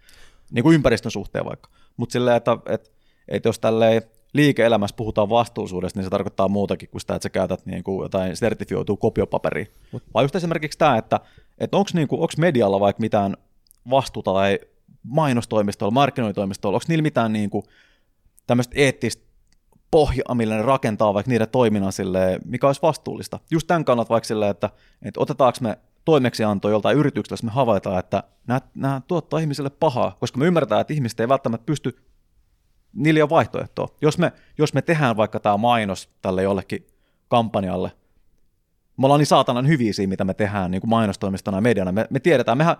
niin kuin ympäristön suhteen vaikka. Mutta silleen, että, että, että jos tälleen liike-elämässä puhutaan vastuullisuudesta, niin se tarkoittaa muutakin kuin sitä, että sä käytät niin kuin jotain sertifioitua kopiopaperia. Vai just esimerkiksi tämä, että, että onko niin kuin, medialla vaikka mitään vastuuta tai mainostoimistolla, markkinointitoimistolla, onko niillä mitään niin kuin, tämmöistä eettistä pohjaa, millä ne rakentaa vaikka niiden toiminnan silleen, mikä olisi vastuullista. Just tämän kannalta vaikka silleen, että, että otetaanko me toimeksianto joltain yritykseltä, jos me havaitaan, että nämä, nämä tuottaa ihmisille pahaa, koska me ymmärretään, että ihmiset ei välttämättä pysty, niillä ei ole vaihtoehtoa. Jos me, jos me tehdään vaikka tämä mainos tälle jollekin kampanjalle, me ollaan niin saatanan hyviä siinä, mitä me tehdään niin kuin mainostoimistona ja mediana. Me, me tiedetään, mehän,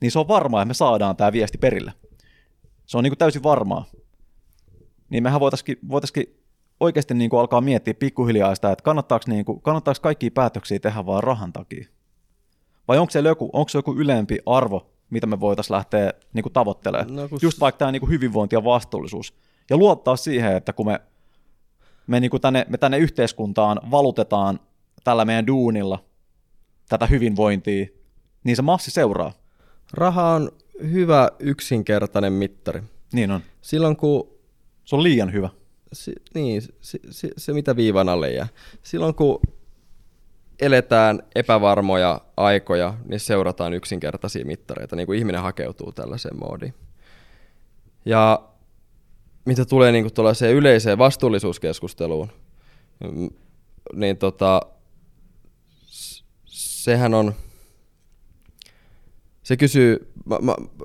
niin se on varmaa, että me saadaan tämä viesti perille. Se on niin kuin täysin varmaa niin mehän voitaisiin voitaisiin oikeasti niin kuin alkaa miettiä pikkuhiljaa sitä, että kannattaako, niin kuin, kannattaako kaikkia päätöksiä tehdä vaan rahan takia? Vai onko se joku, onko se joku ylempi arvo, mitä me voitaisiin lähteä niin kuin tavoittelemaan? No, kun Just vaikka tämä niin kuin hyvinvointi ja vastuullisuus. Ja luottaa siihen, että kun me, me, niin kuin tänne, me tänne yhteiskuntaan valutetaan tällä meidän duunilla tätä hyvinvointia, niin se massi seuraa. Raha on hyvä yksinkertainen mittari. Niin on. Silloin kun Se on liian hyvä. si, niin, se, se, se mitä viivan alle jää. Silloin kun eletään epävarmoja aikoja, niin seurataan yksinkertaisia mittareita, niin kuin ihminen hakeutuu tällaiseen moodiin. Ja mitä tulee niin kuin yleiseen vastuullisuuskeskusteluun, mm, niin tota, sehän on, se kysyy,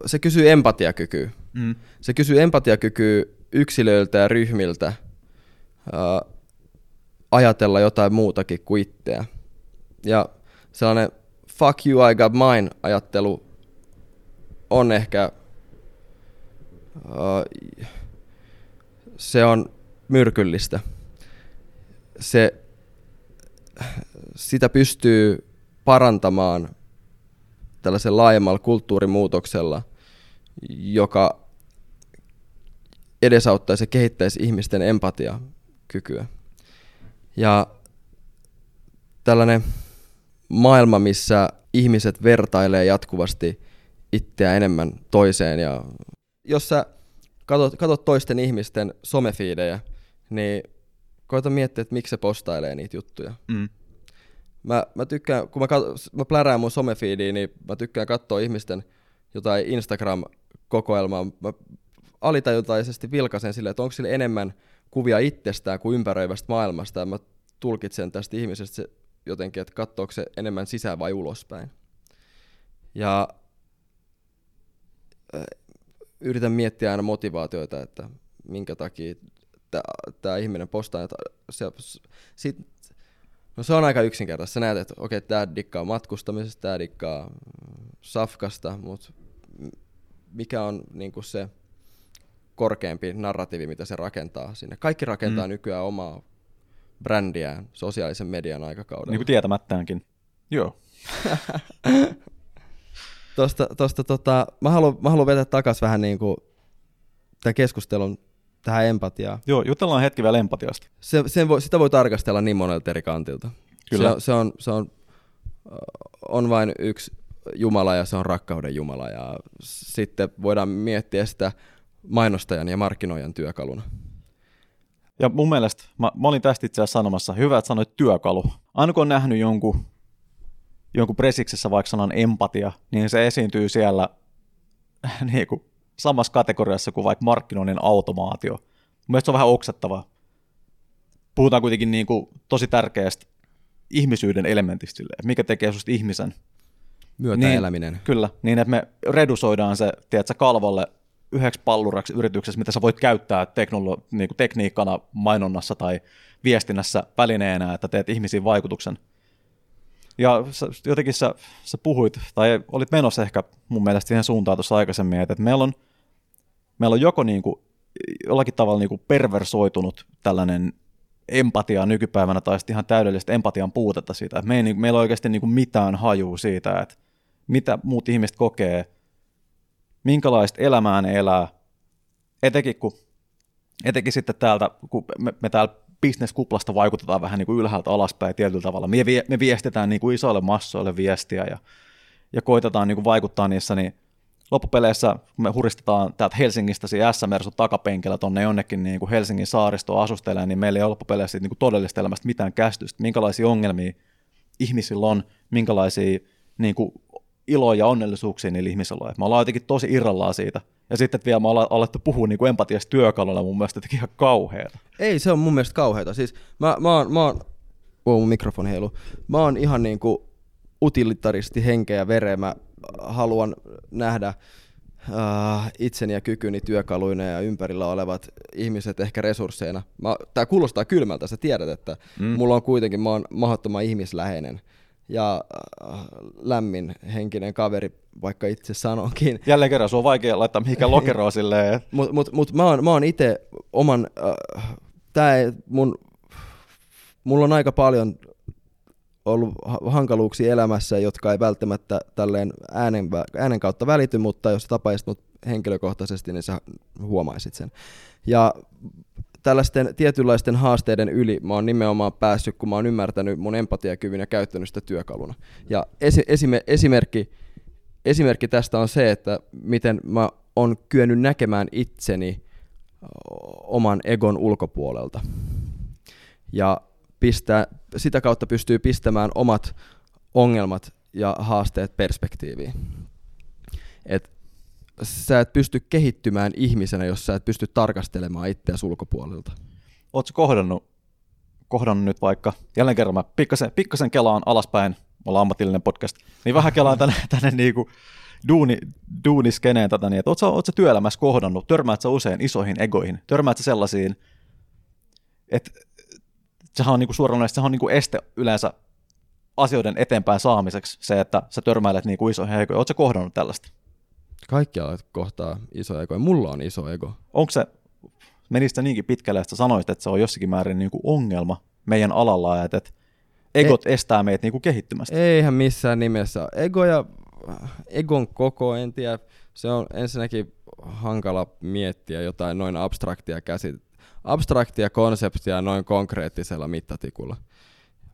se kysyy empatiakykyä. Mm. Se kysyy empatiakykyä yksilöiltä ja ryhmiltä ää, ajatella jotain muutakin kuin itseä. Ja sellainen fuck you, I got mine ajattelu on ehkä, uh, se on myrkyllistä. Se, sitä pystyy parantamaan tällaisen laajemmalla kulttuurimuutoksella, joka edesauttaisi ja kehittäisi ihmisten empatiakykyä. Ja tällainen maailma, missä ihmiset vertailee jatkuvasti itseä enemmän toiseen. Ja jos sä katot, katot toisten ihmisten somefiidejä, niin koita miettiä, että miksi se postailee niitä juttuja. Mm. Mä, mä tykkään, kun mä, kat- mä plärään mun somefiidiä, niin mä tykkään katsoa ihmisten jotain Instagram-kokoelmaa. Mä alitajuntaisesti vilkaisen sille, että onko sille enemmän kuvia itsestään kuin ympäröivästä maailmasta. Ja mä tulkitsen tästä ihmisestä se jotenkin, että katsoako se enemmän sisään vai ulospäin. Ja äh, yritän miettiä aina motivaatioita, että minkä takia tämä ihminen postaa. Että se, sit, no se on aika yksinkertaista. Sä näet, että okei, okay, tämä dikkaa matkustamisesta, tämä dikkaa safkasta, mutta mikä on niinku se korkeampi narratiivi, mitä se rakentaa sinne. Kaikki rakentaa mm. nykyään omaa brändiään sosiaalisen median aikakaudella. Niin kuin tietämättäänkin. Joo. tosta, tosta, tota, mä haluan, mä haluan vetää takas vähän niin kuin tämän keskustelun tähän empatiaan. Joo, jutellaan hetki vielä empatiasta. Se, sen voi, sitä voi tarkastella niin monelta eri kantilta. Kyllä. Se, se, on, se on, on vain yksi Jumala ja se on rakkauden Jumala. Ja sitten voidaan miettiä sitä mainostajan ja markkinoijan työkaluna. Ja mun mielestä, mä, mä olin tästä itse asiassa sanomassa, hyvä, että sanoit työkalu. Aina kun on nähnyt jonkun, jonkun presiksessä vaikka sanan empatia, niin se esiintyy siellä niin kuin, samassa kategoriassa kuin vaikka markkinoinnin automaatio. Mielestäni se on vähän oksettavaa. Puhutaan kuitenkin niin kuin, tosi tärkeästä ihmisyyden elementistä, sille, että mikä tekee susta ihmisen. Myötäeläminen. Niin, kyllä, niin että me redusoidaan se tiedätkö, kalvolle yhdeksi palluraksi yrityksessä, mitä sä voit käyttää teknolo- niin kuin tekniikkana mainonnassa tai viestinnässä välineenä, että teet ihmisiin vaikutuksen. Ja sä, jotenkin sä, sä puhuit, tai olit menossa ehkä mun mielestä siihen suuntaan tuossa aikaisemmin, että meillä on, meillä on joko niin kuin, jollakin tavalla niin kuin perversoitunut tällainen empatia nykypäivänä, tai sitten ihan täydellistä empatian puutetta siitä. Että me ei, meillä on oikeasti niin kuin mitään hajua siitä, että mitä muut ihmiset kokee, minkälaista elämää ne elää, etenkin, kun, etenkin sitten täältä, kun me, me täällä bisneskuplasta vaikutetaan vähän niin kuin ylhäältä alaspäin tietyllä tavalla. Me, me viestitään niin kuin isoille massoille viestiä ja, ja koitetaan niin kuin vaikuttaa niissä, niin loppupeleissä, me huristetaan täältä Helsingistä siinä S-Mersun takapenkillä tuonne jonnekin niin kuin Helsingin saaristoon asustelemaan, niin meillä ei ole loppupeleissä niin kuin todellista elämästä mitään käsitystä, minkälaisia ongelmia ihmisillä on, minkälaisia niin kuin iloa ja onnellisuuksia niillä ihmisillä on. Me ollaan jotenkin tosi irrallaan siitä. Ja sitten että vielä me ollaan alettu puhua niin empatiasta työkalulla mun mielestä jotenkin ihan kauheata. Ei, se on mun mielestä kauheata. Siis mä, mä oon, mä oon wow, mun mikrofoni heilu. Mä oon ihan niin kuin utilitaristi henkeä ja vereä. Mä haluan nähdä uh, itseni ja kykyni työkaluina ja ympärillä olevat ihmiset ehkä resursseina. Mä, tää kuulostaa kylmältä, sä tiedät, että mm. mulla on kuitenkin, mä oon mahdottoman ihmisläheinen ja äh, lämmin henkinen kaveri, vaikka itse sanonkin. Jälleen kerran, se on vaikea laittaa mihinkään lokeroa silleen. Mutta mut, mut mä oon, mä oon itse oman, äh, tää ei, mun, mulla on aika paljon ollut hankaluuksia elämässä, jotka ei välttämättä tälleen äänen, äänen kautta välity, mutta jos tapaisit mut henkilökohtaisesti, niin sä huomaisit sen. Ja tällaisten tietynlaisten haasteiden yli mä oon nimenomaan päässyt, kun mä oon ymmärtänyt mun empatiakyvyn ja käyttänyt sitä työkaluna. Ja esi- esime- esimerkki, esimerkki tästä on se, että miten mä oon kyennyt näkemään itseni oman egon ulkopuolelta. Ja pistää, sitä kautta pystyy pistämään omat ongelmat ja haasteet perspektiiviin. Et sä et pysty kehittymään ihmisenä, jos sä et pysty tarkastelemaan itseäsi ulkopuolelta. Oletko kohdannut, kohdannut nyt vaikka, jälleen kerran mä pikkasen, pikkasen kelaan alaspäin, me ollaan ammatillinen podcast, niin vähän kelaan tänne, tänne niinku duuni, duuniskeneen tätä, niin että ootko, ootko työelämässä kohdannut, törmäät sä usein isoihin egoihin, törmäät sä sellaisiin, että sehän on niinku suoranaisesti, sehän on niinku este yleensä asioiden eteenpäin saamiseksi se, että sä törmäilet niin kuin isoihin heikoihin. Oletko kohdannut tällaista? Kaikkialla kohtaa iso ego. Ja mulla on iso ego. Onko se, menisit sä niinkin pitkälle, että sä sanoisit, että se on jossakin määrin niin kuin ongelma meidän alalla, että, että egot Ei. estää meitä niin kuin kehittymästä? Eihän missään nimessä. Ego ja egon koko, en tiedä. Se on ensinnäkin hankala miettiä jotain noin abstraktia käsit abstraktia konseptia noin konkreettisella mittatikulla.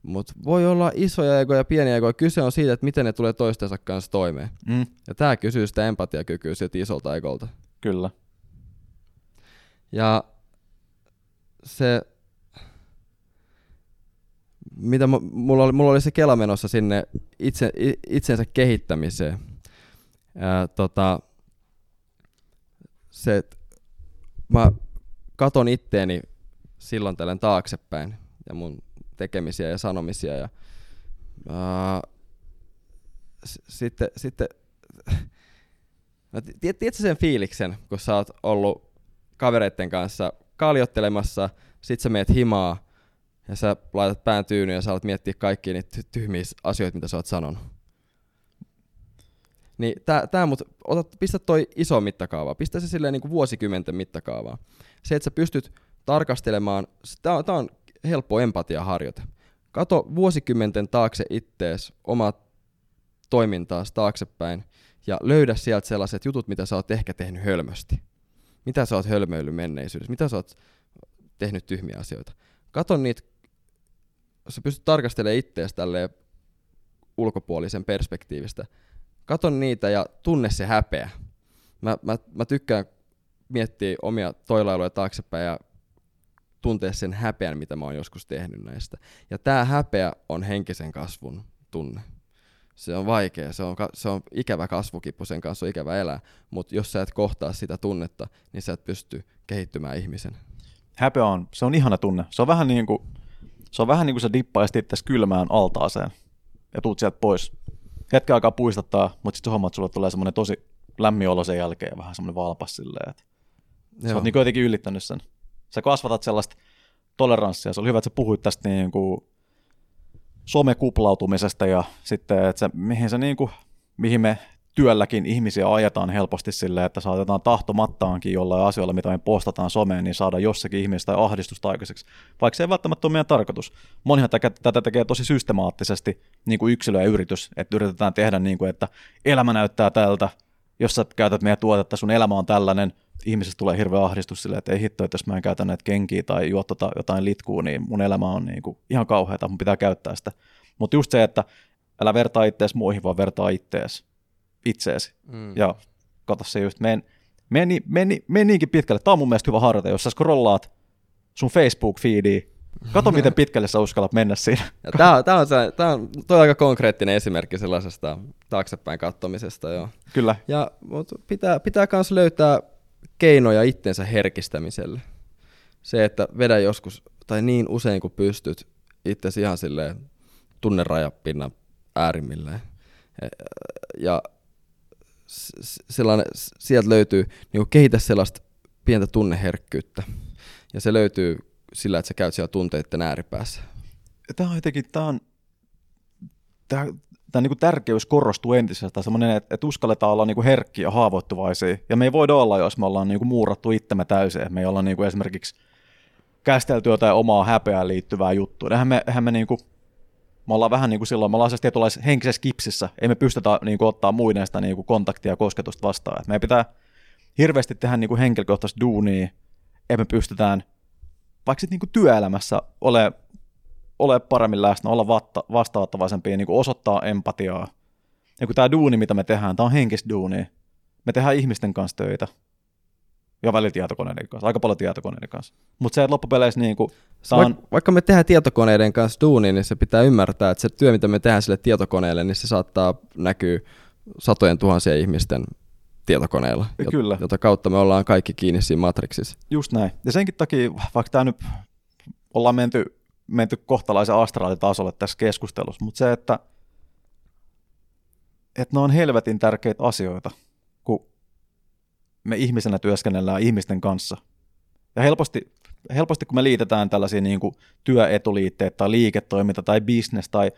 Mutta voi olla isoja egoja ja pieniä egoja. Kyse on siitä, että miten ne tulee toistensa kanssa toimeen. Mm. Ja tämä kysyy sitä empatiakykyä siltä isolta egolta. Kyllä. Ja se, mitä mulla oli, mulla oli se kela menossa sinne itse, itsensä kehittämiseen. Ää, tota, se, mä katon itteeni silloin tällöin taaksepäin ja mun tekemisiä ja sanomisia. Ja, sitten, sitten no, tiedätkö sen fiiliksen, kun sä oot ollut kavereiden kanssa kaljottelemassa, sit sä meet himaa ja sä laitat pään tyynyyn ja sä alat miettiä kaikkia niitä tyhmiä asioita, mitä sä oot sanonut. Niin tää, tää mut, otat, pistä toi iso mittakaava, pistä se silleen niin kuin vuosikymmenten mittakaavaa. Se, että sä pystyt tarkastelemaan, tää on, tää on helppo empatiaharjoite. Kato vuosikymmenten taakse ittees omaa toimintaas taaksepäin ja löydä sieltä sellaiset jutut, mitä sä oot ehkä tehnyt hölmösti. Mitä sä oot hölmöillyt menneisyydessä, mitä sä oot tehnyt tyhmiä asioita. Kato niitä, sä pystyt tarkastelemaan ittees tälleen ulkopuolisen perspektiivistä. Kato niitä ja tunne se häpeä. Mä, mä, mä tykkään miettiä omia toilailuja taaksepäin ja tuntea sen häpeän, mitä mä oon joskus tehnyt näistä. Ja tämä häpeä on henkisen kasvun tunne. Se on vaikea, se on, se on ikävä kasvukipu, sen kanssa on ikävä elää, mutta jos sä et kohtaa sitä tunnetta, niin sä et pysty kehittymään ihmisen. Häpeä on, se on ihana tunne. Se on vähän niin kuin, se on vähän niin kuin sä dippaisit itse kylmään altaaseen ja tuut sieltä pois. Hetken aikaa puistattaa, mutta sitten huomaat, että sulle tulee semmoinen tosi lämmin olo sen jälkeen ja vähän semmoinen valpas silleen, että Sä oot niin jotenkin ylittänyt sen. Sä kasvatat sellaista toleranssia. Se oli hyvä, että sä puhuit tästä niin kuin somekuplautumisesta ja sitten, että sä, mihin, sä niin kuin, mihin me työlläkin ihmisiä ajetaan helposti silleen, että saatetaan tahtomattaankin jollain asioilla, mitä me postataan someen, niin saada jossakin ihmistä ahdistusta aikaiseksi. Vaikka se ei välttämättä ole meidän tarkoitus. Monihan tätä tekee tosi systemaattisesti niin kuin yksilö ja yritys, että yritetään tehdä niin kuin, että elämä näyttää tältä, jos sä käytät meidän tuotetta, sun elämä on tällainen, ihmisestä tulee hirveä ahdistus silleen, että ei hitto, että jos mä en käytä näitä kenkiä tai juo tota jotain litkua, niin mun elämä on niin kuin ihan kauheata, mun pitää käyttää sitä. Mutta just se, että älä vertaa ittees muihin, vaan vertaa ittees, itseesi. Mm. Ja kato se just, meni, meni, meni, meni niinkin pitkälle. Tämä on mun mielestä hyvä harjoite, jos sä scrollaat sun Facebook-feediä, Kato, miten pitkälle sä uskallat mennä siinä. Tämä on, tämä on, se, tämä on toi aika konkreettinen esimerkki sellaisesta taaksepäin kattomisesta. Joo. Kyllä. Ja, mutta pitää, pitää myös löytää keinoja itsensä herkistämiselle. Se, että vedä joskus, tai niin usein kuin pystyt, itse ihan silleen tunnerajapinnan äärimmilleen. E, ja sellainen, sieltä löytyy, niin kehitä sellaista pientä tunneherkkyyttä. Ja se löytyy sillä, että sä käyt siellä tunteiden ääripäässä. Tämä on jotenkin, tämä on, tämä, tämä niin kuin tärkeys korostuu entisestään, semmoinen, että, että uskalletaan olla niin kuin herkkiä ja haavoittuvaisia. Ja me ei voida olla, jos me ollaan niin kuin muurattu itsemme täysin. Me ei olla niin kuin esimerkiksi käsitelty jotain omaa häpeään liittyvää juttua. Eihän me, eihän me, niin kuin, me ollaan vähän niin kuin silloin, me ollaan siis tietynlaisessa henkisessä kipsissä. Ei me pystytä niin kuin, ottaa muiden sitä niin kuin kontaktia ja kosketusta vastaan. Meidän pitää hirveästi tehdä niin kuin henkilökohtaista duunia, että me pystytään vaikka sitten niin työelämässä ole ole paremmin läsnä, olla vatta, vastaanottavaisempia, niin osoittaa empatiaa. Ja kun tämä duuni, mitä me tehdään, tämä on henkistä duunia. Me tehdään ihmisten kanssa töitä. Ja välillä tietokoneiden kanssa, aika paljon tietokoneiden kanssa. Mutta se, että loppupeleissä niin kuin, on... Vaik- vaikka me tehdään tietokoneiden kanssa duunia, niin se pitää ymmärtää, että se työ, mitä me tehdään sille tietokoneelle, niin se saattaa näkyä satojen tuhansien ihmisten tietokoneella, Kyllä. jota kautta me ollaan kaikki kiinni siinä matriksissa. Just näin. Ja senkin takia, vaikka tämä nyt ollaan menty menty kohtalaisen astraalitasolle tässä keskustelussa, mutta se, että, että ne on helvetin tärkeitä asioita, kun me ihmisenä työskennellään ihmisten kanssa. Ja helposti, helposti kun me liitetään tällaisia niin kuin työetuliitteitä tai liiketoiminta tai business tai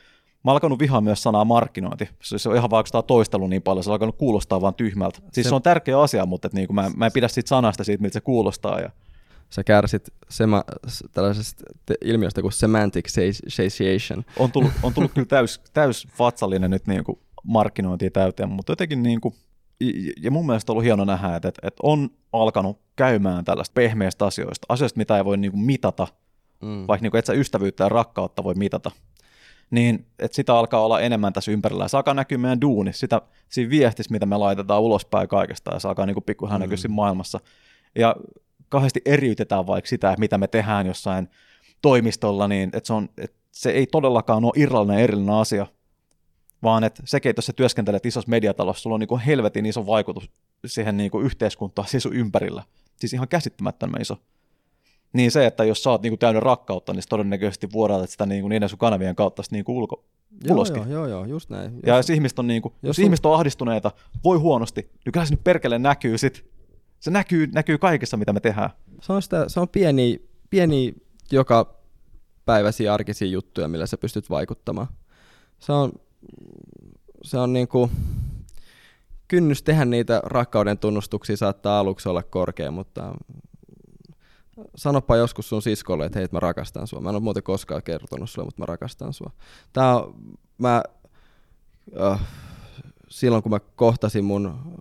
Mä oon alkanut vihaa myös sanaa markkinointi. Se se on ihan vaikka sitä toistelu niin paljon, se on alkanut kuulostaa vaan tyhmältä. Siis se, Se- on tärkeä asia, mutta et niinku mä, mä en pidä siitä sanasta siitä, miltä se kuulostaa. Ja Sä kärsit sema, tällaisesta ilmiöstä kuin semantic sa- satiation. on tullut, on tullut kyllä täys, täys vatsallinen nyt niinku markkinointia täyteen, mutta jotenkin niinku, ja- ja mun mielestä on ollut hieno nähdä, että, että on alkanut käymään tällaista pehmeistä asioista, asioista, mitä ei voi niinku mitata, Mm. vaikka niinku et sä ystävyyttä ja rakkautta voi mitata, niin että sitä alkaa olla enemmän tässä ympärillä. Se alkaa näkyä meidän duunissa, sitä, siinä viestissä, mitä me laitetaan ulospäin kaikesta, ja se alkaa niinku pikkuhiljaa Mm. näkyä siinä maailmassa. Ja kauheasti eriytetään vaikka sitä, mitä me tehdään jossain toimistolla, niin että se, on, että se ei todellakaan ole irrallinen erillinen asia, vaan että sekin, että jos sä työskentelet isossa mediatalossa, sulla on niinku helvetin iso vaikutus siihen niinku yhteiskuntaan, siis sun ympärillä. Siis ihan käsittämättömän iso. Niin se, että jos sä oot niinku täynnä rakkautta, niin todennäköisesti vuodatat sitä niinku niiden sun kanavien kautta niinku ulko, Joo, uloskin. joo, joo, joo, just näin. Ja Just- jos ihmiset on, niinku, jos, jos jos on- ihmiset on ahdistuneita, voi huonosti, niin kyllä se nyt perkele näkyy sit. Se näkyy, näkyy kaikessa, mitä me tehdään. se on, sitä, se on pieni, pieni joka päiväisiä arkisia juttuja, millä sä pystyt vaikuttamaan. Se on, se on niinku, kynnys tehdä niitä rakkauden tunnustuksia saattaa aluksi olla korkea, mutta sanopa joskus sun siskolle, että hei, mä rakastan sua. Mä en ole muuten koskaan kertonut sulle, mutta mä rakastan sua. Tää on, mä, äh, silloin kun mä kohtasin mun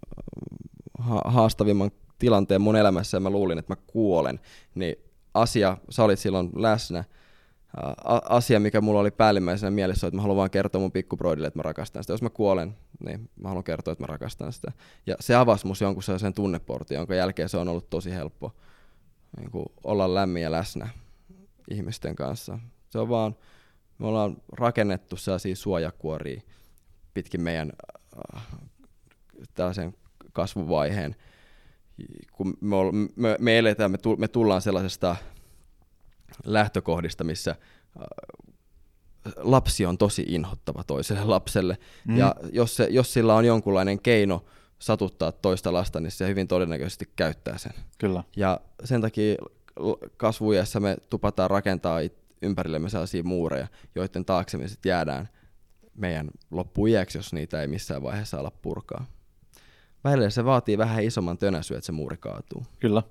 ha- haastavimman tilanteen mun elämässä ja mä luulin, että mä kuolen, niin asia, sä olit silloin läsnä, a- asia, mikä mulla oli päällimmäisenä mielessä, että mä haluan vaan kertoa mun pikkubroidille, että mä rakastan sitä. Jos mä kuolen, niin mä haluan kertoa, että mä rakastan sitä. Ja se avasi mus jonkun sellaisen tunneportin, jonka jälkeen se on ollut tosi helppo niin kuin olla lämmin ja läsnä ihmisten kanssa. Se on vaan, me ollaan rakennettu sellaisia suojakuoria pitkin meidän äh, tällaisen kasvuvaiheen, kun me, ol, me, me eletään, me, tu, me tullaan sellaisesta lähtökohdista, missä äh, lapsi on tosi inhottava toiselle lapselle, mm. ja jos, se, jos sillä on jonkunlainen keino satuttaa toista lasta, niin se hyvin todennäköisesti käyttää sen. Kyllä. Ja sen takia kasvuiässä me tupataan rakentaa it- ympärillemme sellaisia muureja, joiden taakse me sitten jäädään meidän loppuiäksi, jos niitä ei missään vaiheessa ala purkaa. Välillä se vaatii vähän isomman tönäsyä, että se muuri kaatuu. Kyllä.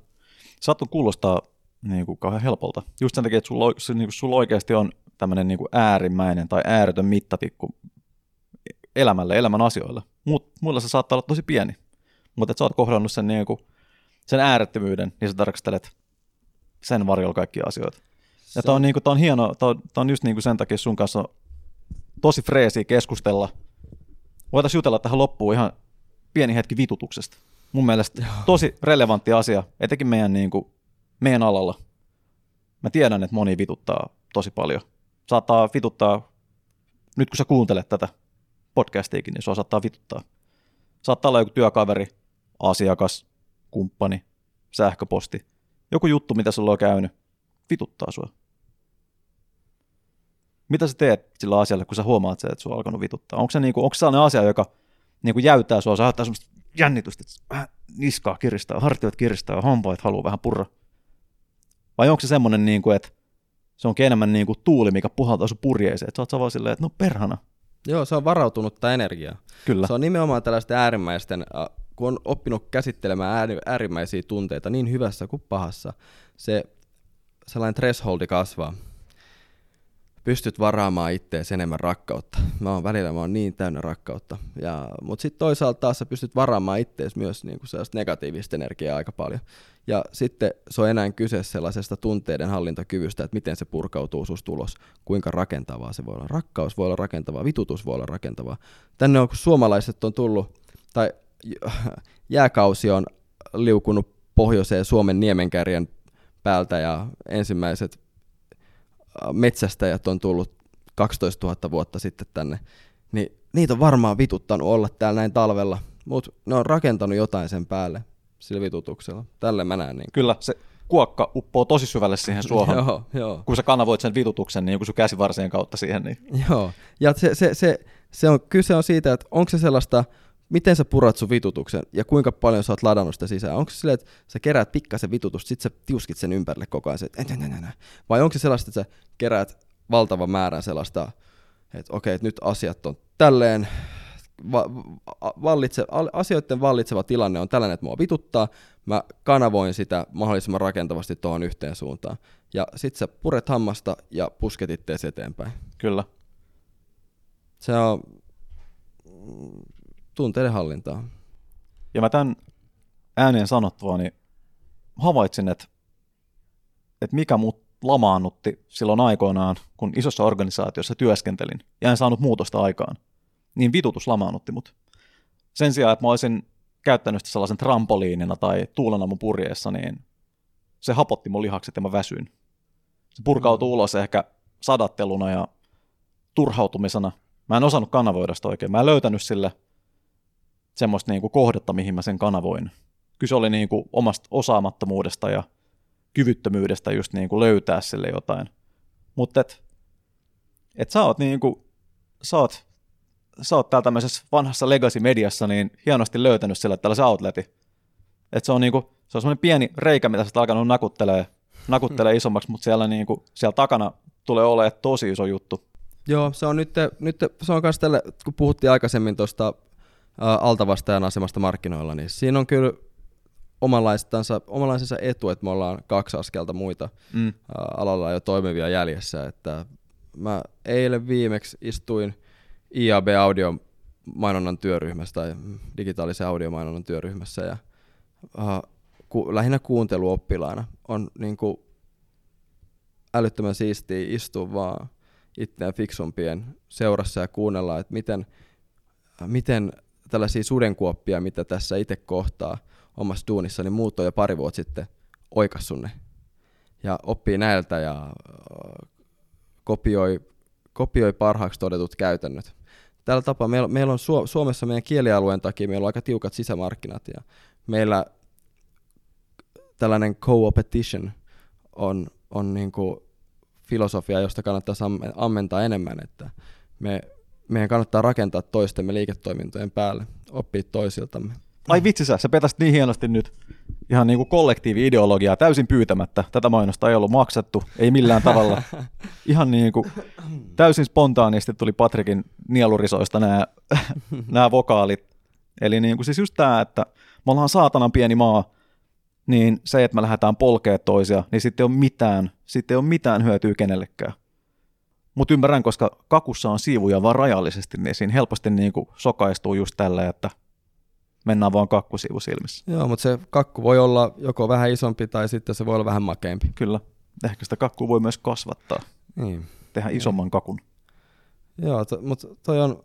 Saattu kuulostaa niin kuin kauhean helpolta. Just sen takia, että sulla, niin kuin sulla oikeasti on tämmöinen niin kuin äärimmäinen tai ääretön mittatikku elämälle, elämän asioille. Mut, muilla se saattaa olla tosi pieni. Mutta sä oot kohdannut sen, niin kuin, sen äärettömyyden, niin sä tarkastelet sen varjolla kaikkia asioita. Ja tää on, niin kuin, tää on hieno, tää on, tää on just niin kuin sen takia sun kanssa tosi freesiä keskustella. Voitaisiin jutella tähän loppuun ihan pieni hetki vitutuksesta. Mun mielestä tosi relevantti asia, etenkin meidän, niin kuin, meidän alalla. Mä tiedän, että moni vituttaa tosi paljon. Saattaa vituttaa, nyt kun sä kuuntelet tätä podcastiikin, niin sua saattaa vituttaa. Saattaa olla joku työkaveri, asiakas, kumppani, sähköposti. Joku juttu, mitä sulla on käynyt, vituttaa sua. Mitä sä teet sillä asialla, kun sä huomaat sen, että sua on alkanut vituttaa? Onko se, niinku, onko se sellainen asia, joka niinku jäytää sua, sä aiheuttaa semmoista jännitystä, että vähän niskaa kiristää, hartiot kiristää hampaat haluaa vähän purra? Vai onko se semmoinen, niinku, että se onkin enemmän niinku tuuli, mikä puhaltaa sun purjeeseen, että sä oot vaan silleen, että no perhana. Joo, se on varautunutta energiaa. Kyllä. Se on nimenomaan tällaisten äärimmäisten, äh, kun on oppinut käsittelemään ääri- äärimmäisiä tunteita niin hyvässä kuin pahassa, se sellainen thresholdi kasvaa. Pystyt varaamaan ittees enemmän rakkautta. Mä oon välillä mä oon niin täynnä rakkautta. Ja, mutta sitten toisaalta taas sä pystyt varaamaan ittees myös niin kuin sellaista negatiivista energiaa aika paljon. Ja sitten se on enää kyse sellaisesta tunteiden hallintakyvystä, että miten se purkautuu susta ulos, kuinka rakentavaa se voi olla. Rakkaus voi olla rakentavaa, vitutus voi olla rakentavaa. Tänne on, kun suomalaiset on tullut, tai jääkausi on liukunut pohjoiseen Suomen niemenkärjen päältä ja ensimmäiset metsästäjät on tullut 12 000 vuotta sitten tänne, niin niitä on varmaan vituttanut olla täällä näin talvella, mutta ne on rakentanut jotain sen päälle sillä vitutuksella. Tälle mä näen. Niin. Kyllä, se kuokka uppoo tosi syvälle siihen suohon. Joo, joo. Kun sä kanavoit sen vitutuksen niin joku sun käsivarsien kautta siihen, niin Joo, ja se, se, se, se on, kyse on siitä, että onko se sellaista, miten sä purat sun vitutuksen ja kuinka paljon sä oot ladannut sitä sisään. Onko se silleen, että sä keräät pikkasen vitutusta, sit sä tiuskit sen ympärille koko ajan, että, "Ä, nä, nä, nä, nä." vai onko se sellaista, että sä keräät valtavan määrän sellaista että okei, että nyt asiat on tälleen, va- va- vallitse, al- asioiden vallitseva tilanne on tällainen, että mua vituttaa, mä kanavoin sitä mahdollisimman rakentavasti tuohon yhteen suuntaan. Ja sit sä puret hammasta ja pusket ittees eteenpäin. Kyllä. Se on mm, tunteiden hallintaa. Ja mä tämän ääneen sanottua, niin havaitsin, että, että mikä mut lamaannutti silloin aikoinaan, kun isossa organisaatiossa työskentelin ja en saanut muutosta aikaan, niin vitutus lamaannutti mut. Sen sijaan, että mä olisin käyttänyt sitä sellaisen trampoliinina tai tuulenamun purjeessa, niin se hapotti mun lihakset ja mä väsyin. Se purkautui Mm. ulos ehkä sadatteluna ja turhautumisena. Mä en osannut kanavoida sitä oikein. Mä en löytänyt sille semmoista niinku kohdetta, mihin mä sen kanavoin. Kyse oli niinku omasta osaamattomuudesta ja kyvyttömyydestä just niinku löytää sille jotain. Mutta et, et sä oot niinku, sä oot, sä oot täällä tämmöisessä vanhassa legacy-mediassa niin hienosti löytänyt sille tällaisen outletin. Et se on niinku, se on semmoinen pieni reikä, mitä sä oot alkanut nakuttelee, nakuttelee isommaksi, mutta siellä, niinku, siellä takana tulee olemaan tosi iso juttu. Joo, se on nyt, nyt se on myös tälle, kun puhuttiin aikaisemmin tuosta altavastajan asemasta markkinoilla, niin siinä on kyllä omanlaisensa, omanlaisensa etu, että me ollaan kaksi askelta muita Mm. alalla jo toimivia jäljessä. Että mä eilen viimeksi istuin IAB Audio mainonnan työryhmässä tai digitaalisen audiomainonnan työryhmässä ja ää, ku, lähinnä kuunteluoppilaana on niin kuin älyttömän siistiä istua vaan itseään fiksumpien seurassa ja kuunnella, että miten, miten tällaisia sudenkuoppia, mitä tässä itse kohtaa omassa duunissa, niin muut on jo pari vuotta sitten oikassu ne. Ja oppii näiltä ja äh, kopioi, kopioi parhaaksi todetut käytännöt. Tällä tapaa meillä, meillä on Su- Suomessa meidän kielialueen takia meillä on aika tiukat sisämarkkinat ja meillä tällainen co-opetition on, on niin kuin filosofia, josta kannattaa amme- ammentaa enemmän, että me, meidän kannattaa rakentaa toistemme liiketoimintojen päälle, oppia toisiltamme. Ai vitsi sä, sä petäsit niin hienosti nyt ihan niin kuin kollektiivi-ideologiaa täysin pyytämättä. Tätä mainosta ei ollut maksettu, ei millään tavalla. Ihan niin kuin täysin spontaanisti tuli Patrikin nielurisoista nämä, nämä vokaalit. Eli niin kuin siis just tämä, että me ollaan saatanan pieni maa, niin se, että me lähdetään polkea toisia, niin sitten ei ole mitään, sitten ei ole mitään hyötyä kenellekään. Mutta ymmärrän, koska kakussa on siivuja vaan rajallisesti, niin siinä helposti niin kuin sokaistuu just tällä, että mennään vaan kakkusiivu silmissä. Joo, mutta se kakku voi olla joko vähän isompi tai sitten se voi olla vähän makeampi. Kyllä. Ehkä sitä kakkua voi myös kasvattaa, Niin. tehdä isomman kakun. Joo, to, mutta toi on,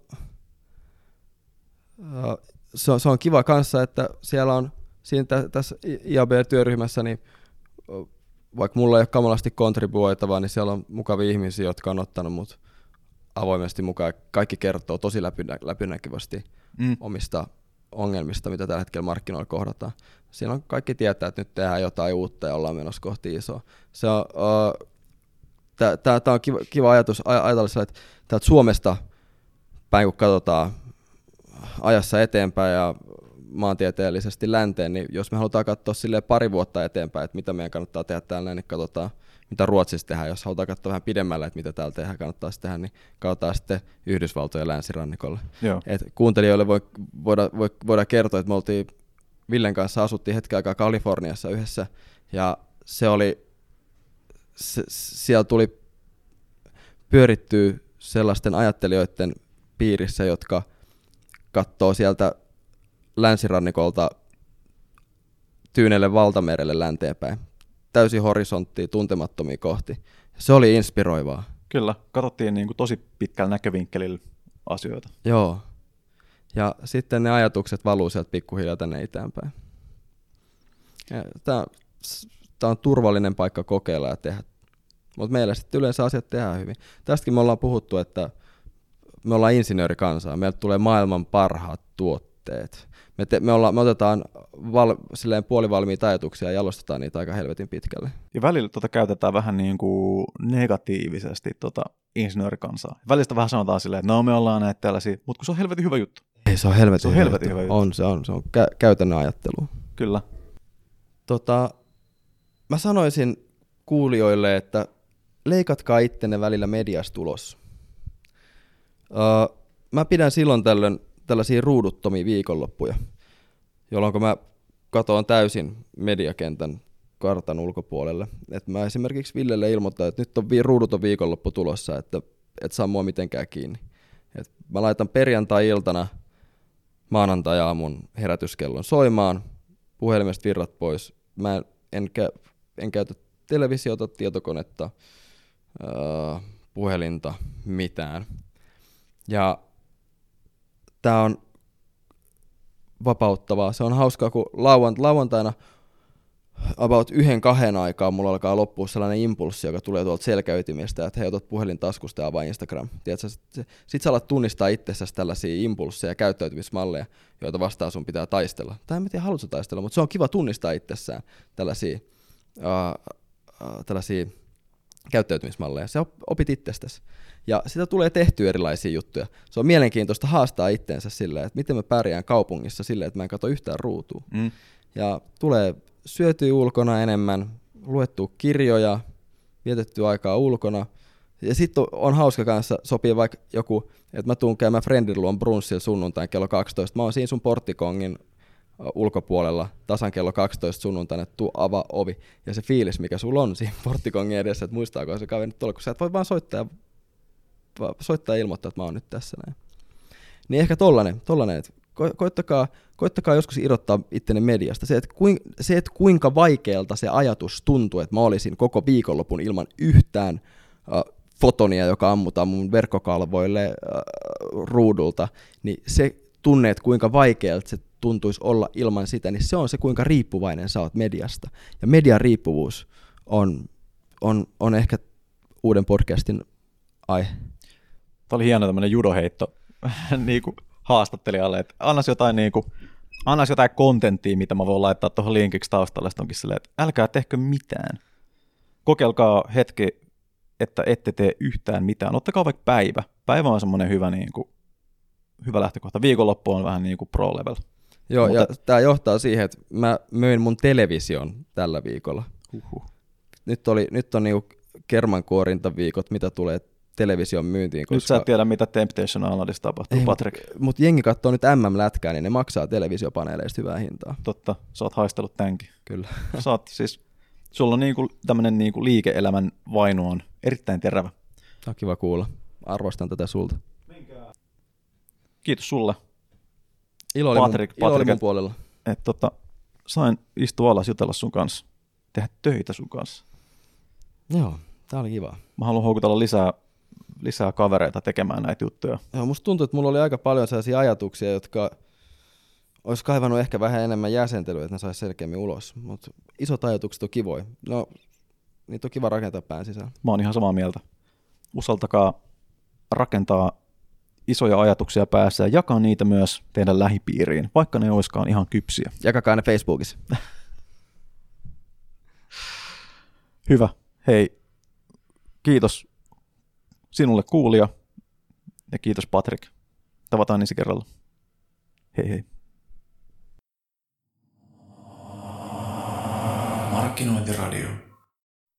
uh, se, on, se on kiva kanssa, että siellä on siinä tä, tässä IAB-työryhmässä, niin vaikka mulla ei ole kamalasti kontribuoitavaa, niin siellä on mukavia ihmisiä, jotka on ottanut mut avoimesti mukaan. Kaikki kertoo tosi läpinä, läpinäkyvästi Mm. omista ongelmista, mitä tällä hetkellä markkinoilla kohdataan. Siinä on kaikki tietää, että nyt tehdään jotain uutta ja ollaan menossa kohti isoa. Se on, uh, Tämä on kiva, kiva ajatus aj- ajatella että täältä Suomesta päin kun katsotaan ajassa eteenpäin ja maantieteellisesti länteen, niin jos me halutaan katsoa sille pari vuotta eteenpäin, että mitä meidän kannattaa tehdä täällä, niin katsotaan, mitä Ruotsissa tehdään. Jos halutaan katsoa vähän pidemmälle, että mitä täällä tehdään, kannattaa sitten tehdä, niin katsotaan sitten Yhdysvaltojen länsirannikolle. Joo. Et kuuntelijoille voi, voida, voi, voidaan kertoa, että me oltiin Villen kanssa asuttiin hetken aikaa Kaliforniassa yhdessä, ja se oli, se, siellä tuli pyörittyä sellaisten ajattelijoiden piirissä, jotka katsoo sieltä länsirannikolta Tyynelle valtamerelle länteenpäin. Täysin horisonttia, tuntemattomia kohti. Se oli inspiroivaa. Kyllä, katsottiin niin kuin tosi pitkällä näkövinkkelillä asioita. Joo. Ja sitten ne ajatukset valuu sieltä pikkuhiljaa tänne itäänpäin. Tämä, tämä on turvallinen paikka kokeilla ja tehdä. Mutta meillä sitten yleensä asiat tehdään hyvin. Tästäkin me ollaan puhuttu, että me ollaan insinöörikansaa. Meiltä tulee maailman parhaat tuotteet. Me, te, me, ollaan, me otetaan val, silleen puolivalmiita ajatuksia ja jalostetaan niitä aika helvetin pitkälle. Ja välillä tota käytetään vähän niin kuin negatiivisesti tota insinöörikansaa. Välistä vähän sanotaan silleen, että no me ollaan näitä tällaisia, mutta kun se on helvetin hyvä juttu. Ei, se on helvetin, Se on helvetin hyvä juttu. On, se on. Se on kä- käytännön ajattelu. Kyllä. Tota, mä sanoisin kuulijoille, että leikatkaa ittenne välillä mediasta ulos. Uh, mä pidän silloin tällöin tällaisia ruuduttomia viikonloppuja, jolloin mä katoan täysin mediakentän kartan ulkopuolelle. Et mä esimerkiksi Villelle ilmoittaa, että nyt on vi- ruuduton viikonloppu tulossa, että et saa mua mitenkään kiinni. Et mä laitan perjantai-iltana maanantai-aamun herätyskellon soimaan, puhelimesta virrat pois. Mä en, kä- en käytä televisiota, tietokonetta, öö, puhelinta, mitään. Ja tämä on vapauttavaa. Se on hauskaa, kun lauant- lauantaina about yhden kahden aikaa mulla alkaa loppua sellainen impulssi, joka tulee tuolta selkäytimestä, että hei, otat puhelin taskusta ja avaa Instagram. Tiedätkö, sit sä alat tunnistaa itsessäsi tällaisia impulsseja ja käyttäytymismalleja, joita vastaan sun pitää taistella. Tai en tiedä, taistella, mutta se on kiva tunnistaa itsessään tällaisia, uh, uh, tällaisia käyttäytymismalleja. Se opit itsestäsi. Ja sitä tulee tehtyä erilaisia juttuja. Se on mielenkiintoista haastaa itteensä silleen, että miten mä pärjään kaupungissa silleen, että mä en katso yhtään ruutua. Mm. Ja tulee syötyä ulkona enemmän, luettu kirjoja, vietetty aikaa ulkona. Ja sitten on hauska kanssa, sopii vaikka joku, että mä tuun käymään friendin luon brunssilla sunnuntain kello 12. Mä oon siinä sun porttikongin ulkopuolella tasan kello 12 sunnuntaina, tuu avaa ovi. Ja se fiilis, mikä sulla on siinä porttikongin edessä, että muistaako se kaveri nyt tuolla, kun sä et voi vaan soittaa, soittaa ja ilmoittaa, että mä oon nyt tässä näin. Niin ehkä tollanen, tollanen että ko- koittakaa, koittakaa joskus irrottaa ittenne mediasta. Se, että, kuin, se, että kuinka vaikealta se ajatus tuntuu, että mä olisin koko viikonlopun ilman yhtään uh, fotonia, joka ammutaan mun verkkokalvoille uh, ruudulta, niin se tunne, että kuinka vaikealta se tuntuisi olla ilman sitä, niin se on se, kuinka riippuvainen sä oot mediasta. Ja median riippuvuus on, on, on ehkä uuden podcastin aihe. Tämä oli hieno tämmöinen judoheitto niin kuin haastattelijalle, että annas jotain, niin kuin, annas jotain kontenttia, mitä mä voin laittaa tuohon linkiksi taustalle. Onkin silleen, että älkää tehkö mitään. Kokeilkaa hetki, että ette tee yhtään mitään. Ottakaa vaikka päivä. Päivä on semmoinen hyvä, niin kuin, hyvä lähtökohta. Viikonloppu on vähän niin kuin pro-level. Joo, Mutta- ja tämä johtaa siihen, että mä möin mun television tällä viikolla. Huhhuh. Nyt, oli, nyt on niinku kermankuorintaviikot, mitä tulee television myyntiin. Nyt sä et tiedä, mitä Temptation Islandissa tapahtuu, Ei, Patrick. Mutta jengi katsoo nyt MM-lätkää, niin ne maksaa televisiopaneeleista hyvää hintaa. Totta, sä oot haistellut tämänkin. Kyllä. Sä oot siis, sulla on niinku tämmönen niinku liike-elämän vainu on erittäin terävä. Tämä on kiva kuulla. Arvostan tätä sulta. Kiitos sulle, Ilo oli, Patrik, mun, ilo oli mun et- puolella. että tota, sain istua alas jutella sun kanssa, tehdä töitä sun kanssa. Joo, tää oli kiva. Mä haluan houkutella lisää, lisää kavereita tekemään näitä juttuja. Joo, musta tuntuu, että mulla oli aika paljon sellaisia ajatuksia, jotka olisi kaivannut ehkä vähän enemmän jäsentelyä, että ne saisi selkeämmin ulos. Mutta isot ajatukset on kivoja. No, niitä on kiva rakentaa pään sisään. Mä oon ihan samaa mieltä. Uskaltakaa rakentaa isoja ajatuksia päässä ja jakaa niitä myös teidän lähipiiriin, vaikka ne oiskaan ihan kypsiä. Jakakaa ne Facebookissa. Hyvä. Hei, kiitos sinulle kuulija ja kiitos Patrick. Tavataan ensi kerralla. Hei hei. Markkinointiradio.